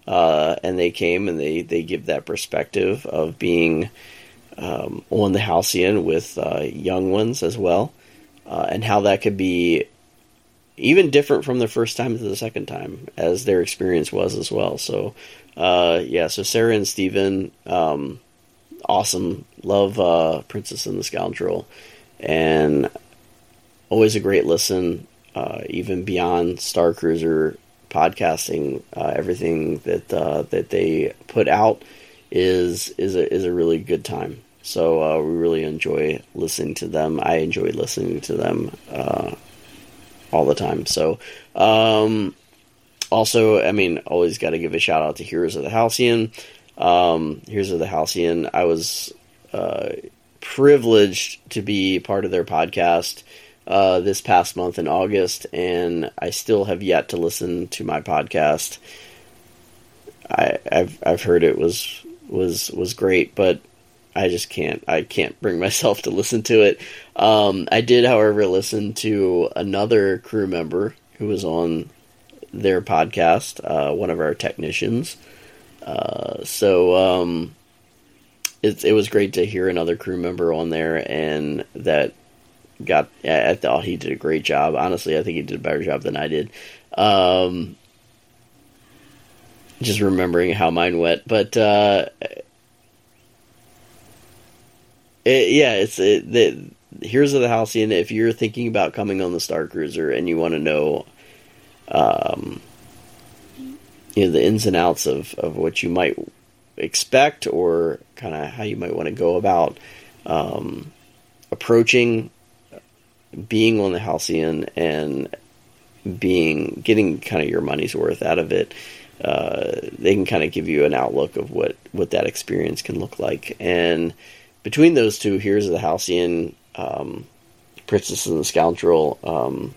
uh, and they came and they they give that perspective of being um, on the halcyon with uh, young ones as well. uh, and how that could be even different from the first time to the second time, as their experience was as well. So, uh, yeah, so Sarah and Steven, um, awesome. Love uh, Princess and the Scoundrel, and always a great listen, uh, even beyond Star Cruiser podcasting. Uh, everything that uh, that they put out is is a is a really good time. So uh, we really enjoy listening to them. I enjoy listening to them uh, all the time. So um, also, I mean, always got to give a shout out to Heroes of the Halcyon. Um, Heroes of the Halcyon. I was uh, privileged to be part of their podcast uh, this past month in August, and I still have yet to listen to my podcast. I, have I've heard it was was was great, but I just can't I can't bring myself to listen to it. Um, I did, however, listen to another crew member who was on their podcast, uh, one of our technicians. Uh, so um, it, it was great to hear another crew member on there, and that got. I thought he did a great job. Honestly, I think he did a better job than I did. Um, just remembering how mine went, but uh, it, yeah, it's it, the Heroes of the Halcyon. If you're thinking about coming on the Star Cruiser and you want to know, um, you know, the ins and outs of of what you might expect or kind of how you might want to go about um, approaching being on the Halcyon and being getting kind of your money's worth out of it. Uh, they can kind of give you an outlook of what what that experience can look like. And between those two, here's the Halcyon, um, Princess and the Scoundrel. Um,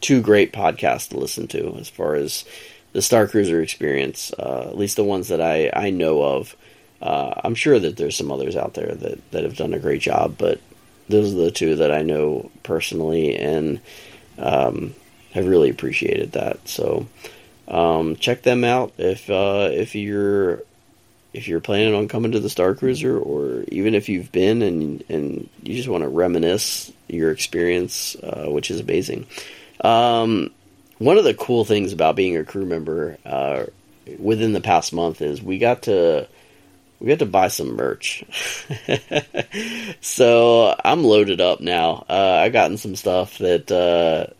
two great podcasts to listen to as far as the Star Cruiser experience, uh, at least the ones that I, I know of. Uh, I'm sure that there's some others out there that, that have done a great job, but those are the two that I know personally and um, have really appreciated that. So um, check them out if uh, if you're if you're planning on coming to the Star Cruiser, or even if you've been and and you just want to reminisce your experience, uh, which is amazing. Um, one of the cool things about being a crew member uh, within the past month is we got to we got to buy some merch. so I'm loaded up now. Uh, I gotten some stuff that uh,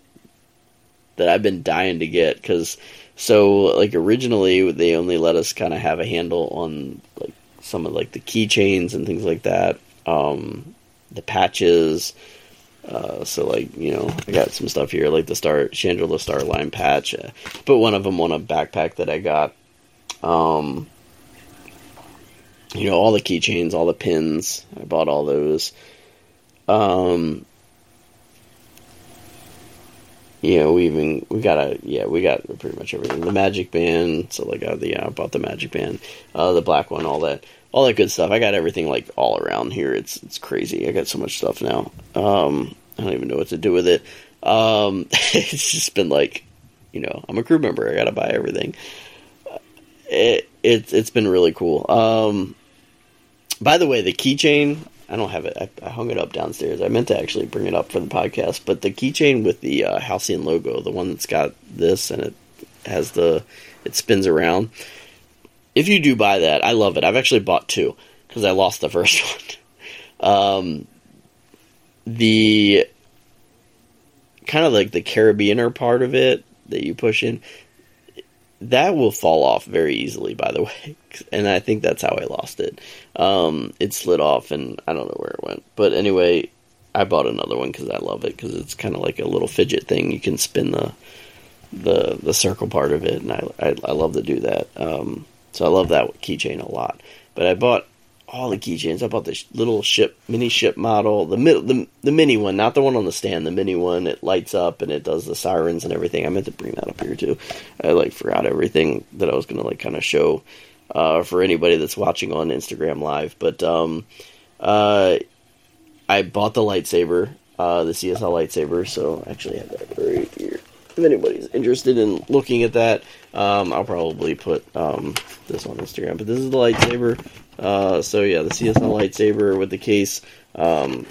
that I've been dying to get because so like originally they only let us kind of have a handle on like some of like the keychains and things like that, um, the patches. Uh, so like you know, I got some stuff here like the Star Chandrila Starline patch. Uh, put one of them on a backpack that I got. Um, you know, all the keychains, all the pins. I bought all those. Um, you know, we even we got a yeah, we got pretty much everything. The magic band, so like uh, the yeah, I bought the magic band, uh, the black one, all that, all that good stuff. I got everything like all around here. It's it's crazy. I got so much stuff now. Um, I don't even know what to do with it. Um, it's just been like, you know, I'm a crew member. I got to buy everything. It it's it's been really cool. Um, by the way, the keychain, I don't have it. I, I, hung it up downstairs. I meant to actually bring it up for the podcast, but the keychain with the uh, Halcyon logo, the one that's got this and it has the, it spins around. If you do buy that, I love it. I've actually bought two because I lost the first one. um, the kind of like the Carabiner part of it that you push in, that will fall off very easily, by the way. And I think that's how I lost it. Um, it slid off, and I don't know where it went. But anyway, I bought another one because I love it because it's kind of like a little fidget thing. You can spin the the the circle part of it, and I I, I love to do that. Um, so I love that keychain a lot. But I bought all the keychains. I bought this little ship, mini ship model, the, the the mini one, not the one on the stand, the mini one. It lights up and it does the sirens and everything. I meant to bring that up here too. I like forgot everything that I was gonna like kind of show uh, for anybody that's watching on Instagram Live. But um, uh, I bought the lightsaber, uh, the CSL lightsaber. So I actually have that right here. If anybody's interested in looking at that, um, I'll probably put um, this on Instagram. But this is the lightsaber. Uh, so yeah, the CSL lightsaber with the case. Um,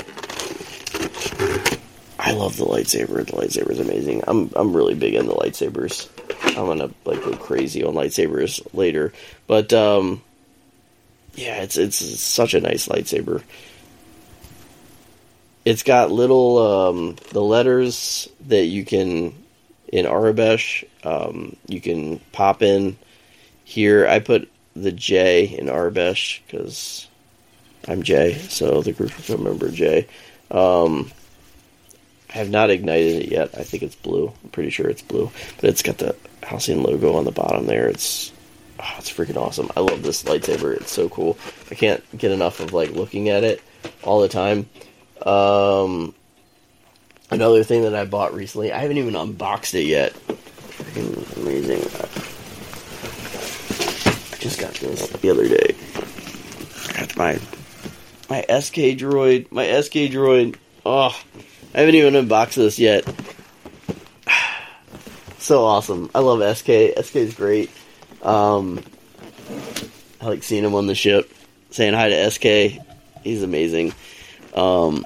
I love the lightsaber. The lightsaber is amazing. I'm I'm really big into lightsabers. I'm gonna like go crazy on lightsabers later, but um, yeah, it's it's such a nice lightsaber. It's got little um, the letters that you can in Aurebesh. Um, you can pop in here. I put the J in Aurebesh because I'm J, so the group will remember J. Um, I have not ignited it yet. I think it's blue. I'm pretty sure it's blue, but it's got the Halcyon logo on the bottom there. It's oh, it's freaking awesome. I love this lightsaber. It's so cool. I can't get enough of like looking at it all the time. Um, another thing that I bought recently, I haven't even unboxed it yet. Freaking amazing. Just got this the other day. My my SK droid. My SK droid. Oh, I haven't even unboxed this yet. so awesome. I love SK. SK is great. Um, I like seeing him on the ship, saying hi to SK. He's amazing. Um,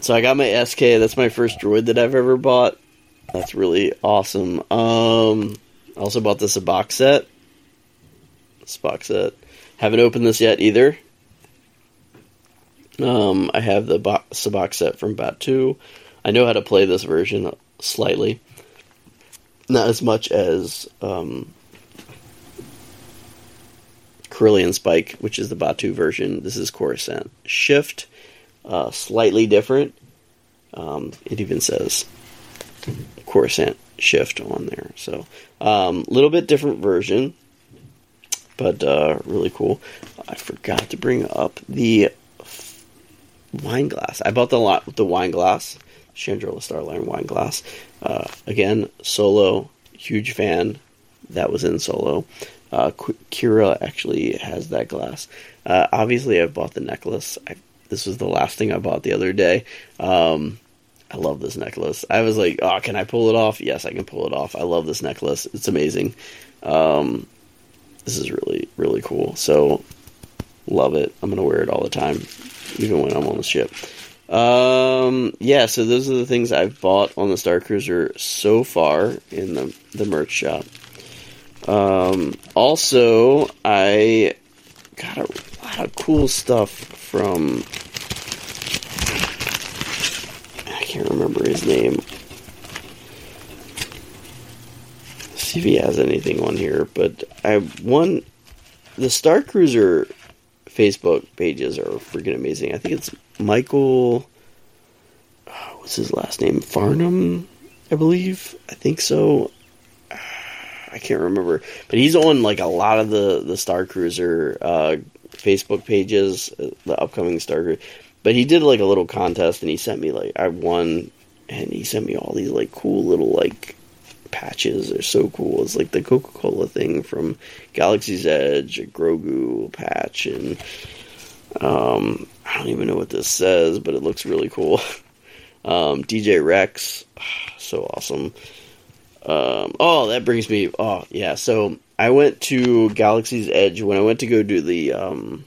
so I got my SK. That's my first droid that I've ever bought. That's really awesome. Um, I also bought this a box set. This box set. Haven't opened this yet either. Um, I have the box, box set from Batuu. I know how to play this version slightly. Not as much as um, Corellian Spike, which is the Batuu version. This is Coruscant Shift, uh, slightly different. Um, it even says Coruscant Shift on there, so a um, little bit different version, but uh, really cool. I forgot to bring up the wine glass. I bought the lot the wine glass, Chandrila Starline wine glass. Uh, again, Solo, huge fan. That was in Solo. Uh, Qi'ra actually has that glass. Uh, obviously, I've bought the necklace. I, this was the last thing I bought the other day. Um, I love this necklace. I was like, oh, can I pull it off? Yes, I can pull it off. I love this necklace. It's amazing. Um, this is really, really cool. So, love it. I'm going to wear it all the time, even when I'm on the ship. Um, yeah, so those are the things I've bought on the Star Cruiser so far in the, the merch shop. Um, also, I got a lot of cool stuff from. I can't remember his name. Let's see if he has anything on here, but I won the Star Cruiser Facebook pages are freaking amazing. I think it's Michael. What's his last name? Farnham, I believe. I think so. I can't remember, but he's on like a lot of the the Star Cruiser uh, Facebook pages, uh, the upcoming Star Cruiser. But he did like a little contest, and he sent me like I won, and he sent me all these like cool little like patches. They're so cool. It's like the Coca Cola thing from Galaxy's Edge, a Grogu patch, and um, I don't even know what this says, but it looks really cool. Um, DJ Rex, so awesome. Um, oh, that brings me. Oh, yeah. So I went to Galaxy's Edge when I went to go do the um,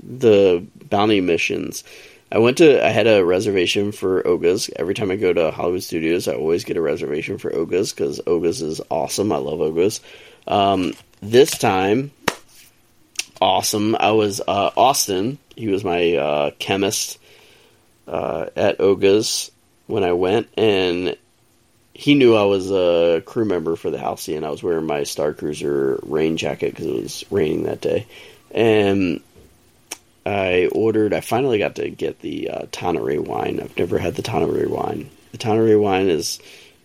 the bounty missions. I went to. I had a reservation for Oga's. Every time I go to Hollywood Studios, I always get a reservation for Oga's because Oga's is awesome. I love Oga's. Um, this time, awesome. I was uh, Austin. He was my uh, chemist uh, at Oga's when I went, and he knew I was a crew member for the Halcyon. I was wearing my Star Cruiser rain jacket because it was raining that day, and I ordered. I finally got to get the uh, wine. I've never had the Toniray wine. The Toniray wine is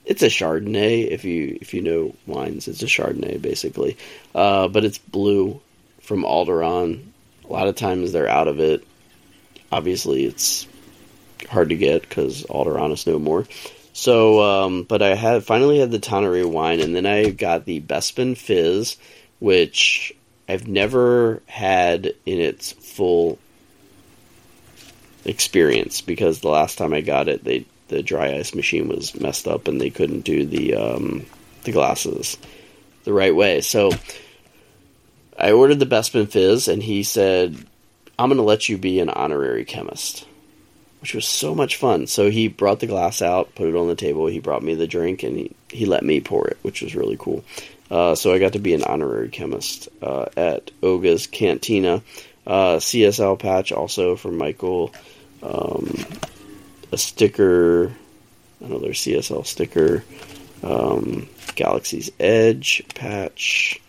it's a Chardonnay. If you if you know wines, it's a Chardonnay basically, uh, but it's blue from Alderaan. A lot of times they're out of it. Obviously, it's hard to get because Alderaan is no more. So, um, but I had finally had the Toniray wine, and then I got the Bespin Fizz, which I've never had in its full experience because the last time I got it, they the dry ice machine was messed up and they couldn't do the um, the glasses the right way. So I ordered the Bespin Fizz, and he said, "I'm going to let you be an honorary chemist." which was so much fun. So he brought the glass out, put it on the table. He brought me the drink, and he, he let me pour it, which was really cool. Uh, so I got to be an honorary chemist uh, at Oga's Cantina. Uh, CSL patch also from Michael. Um, a sticker, another CSL sticker. Um, Galaxy's Edge patch.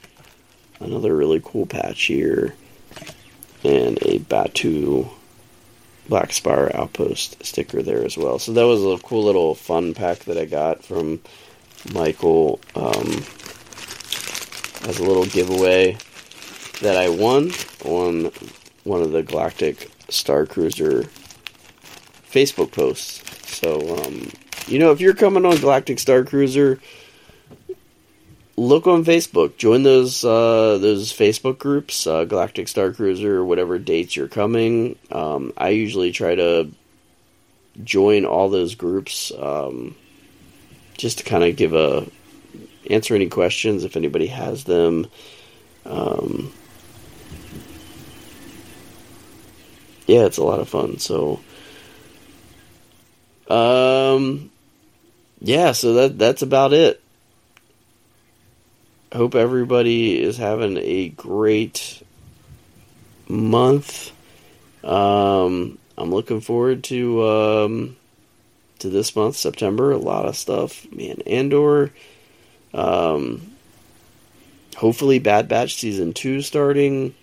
Another really cool patch here. And a Batuu Black Spire Outpost sticker there as well. So that was a cool little fun pack that I got from Michael um, as a little giveaway that I won on one of the Galactic Star Cruiser Facebook posts. So, um, you know, if you're coming on Galactic Star Cruiser, look on Facebook. Join those uh, those Facebook groups, uh, Galactic Star Cruiser, whatever dates you're coming. Um, I usually try to join all those groups um, just to kind of give a answer any questions if anybody has them. Um, yeah, it's a lot of fun. So, um, yeah, so that that's about it hope everybody is having a great month. Um, I'm looking forward to um, to this month, September. A lot of stuff, man. Andor. Um, hopefully, Bad Batch season two starting.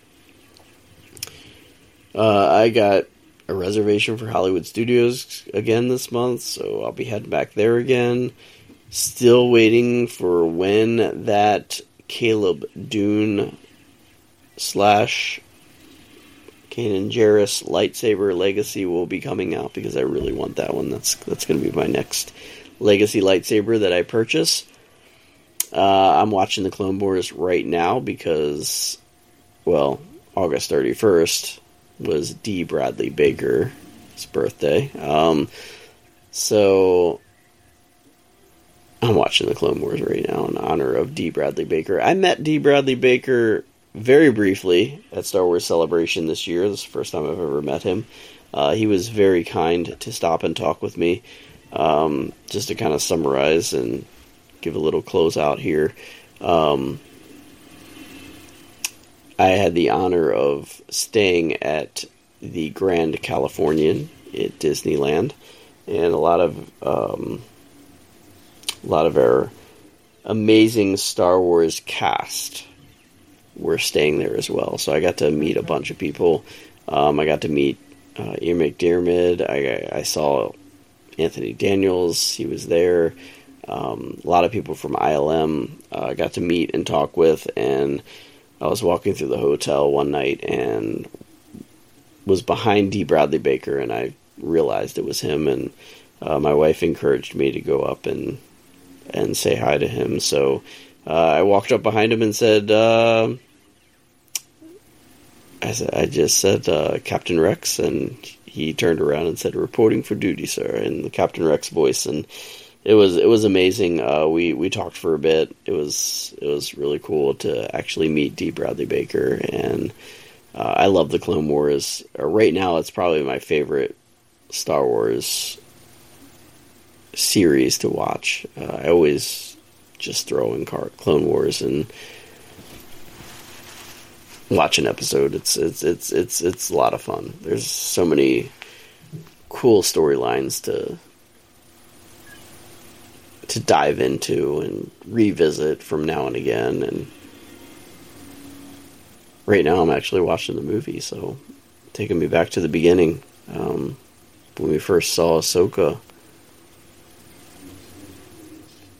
Uh, I got a reservation for Hollywood Studios again this month, so I'll be heading back there again. Still waiting for when that Caleb Dume slash Kanan Jarrus lightsaber legacy will be coming out because I really want that one. That's that's going to be my next legacy lightsaber that I purchase. Uh, I'm watching the Clone Wars right now because, well, August 31st was D. Bradley Baker's birthday. Um, so I'm watching the Clone Wars right now in honor of D. Bradley Baker. I met D. Bradley Baker very briefly at Star Wars Celebration this year. This is the first time I've ever met him. Uh, he was very kind to stop and talk with me. Um, just to kind of summarize and give a little closeout here. Um, I had the honor of staying at the Grand Californian at Disneyland, and a lot of um, a lot of our amazing Star Wars cast were staying there as well. So I got to meet a bunch of people. Um, I got to meet uh, Ian McDiarmid. I, I, saw Anthony Daniels. He was there. Um, a lot of people from ILM uh, got to meet and talk with. And I was walking through the hotel one night and was behind D. Bradley Baker, and I realized it was him. And uh, my wife encouraged me to go up and and say hi to him. So uh, I walked up behind him and said, uh, I, just said uh, Captain Rex, and he turned around and said, "Reporting for duty, sir," in the Captain Rex voice, and it was it was amazing. Uh, we we talked for a bit. It was it was really cool to actually meet D. Bradley Baker, and uh, I love the Clone Wars. Uh, right now, it's probably my favorite Star Wars series to watch. Uh, I always just throw in Car- Clone Wars and watch an episode. It's it's it's it's it's a lot of fun. There's so many cool storylines to to dive into and revisit from now and again and right now I'm actually watching the movie so taking me back to the beginning um, when we first saw Ahsoka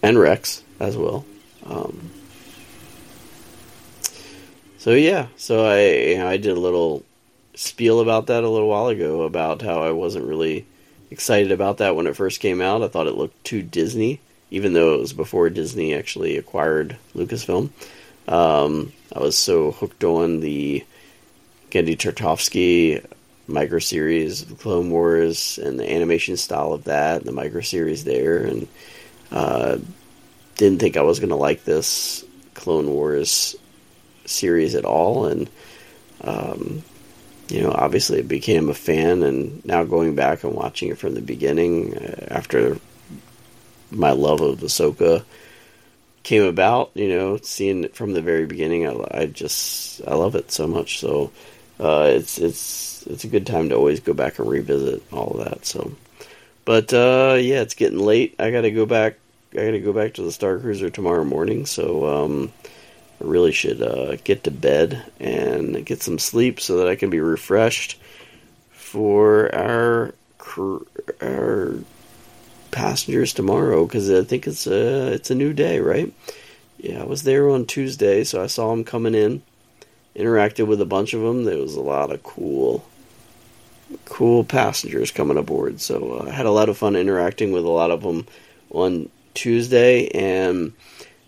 and Rex as well. Um, so yeah, so I you know, I did a little spiel about that a little while ago about how I wasn't really excited about that when it first came out. I thought it looked too Disney, even though it was before Disney actually acquired Lucasfilm. Um, I was so hooked on the Genndy Tartakovsky micro series of Clone Wars and the animation style of that, the micro series there, and uh, didn't think I was going to like this Clone Wars series at all, and um, you know, obviously I became a fan, and now going back and watching it from the beginning uh, after my love of Ahsoka came about, you know, seeing it from the very beginning, I, I just I love it so much. So uh, it's it's it's a good time to always go back and revisit all of that. So, but uh, yeah, it's getting late. I got to go back. I got to go back to the Star Cruiser tomorrow morning. So um, I really should uh, get to bed and get some sleep so that I can be refreshed for our our passengers tomorrow because I think it's a it's a new day, right? Yeah, I was there on Tuesday, so I saw them coming in, interacted with a bunch of them. There was a lot of cool, cool passengers coming aboard. So uh, I had a lot of fun interacting with a lot of them on Tuesday, and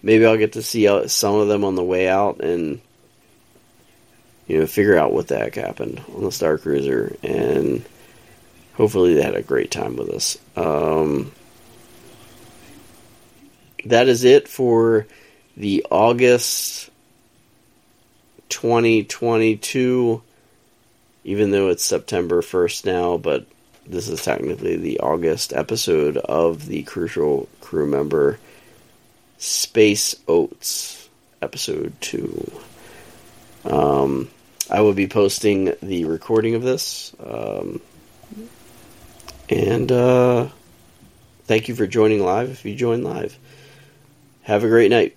maybe I'll get to see some of them on the way out and you know figure out what the heck happened on the Star Cruiser and hopefully they had a great time with us. Um, that is it for the August 2022, even though it's September 1st now, but this is technically the August episode of the Crucial Crew Member Space Oats, episode 2. Um, I will be posting the recording of this. Um, and uh, thank you for joining live if you join live. Have a great night.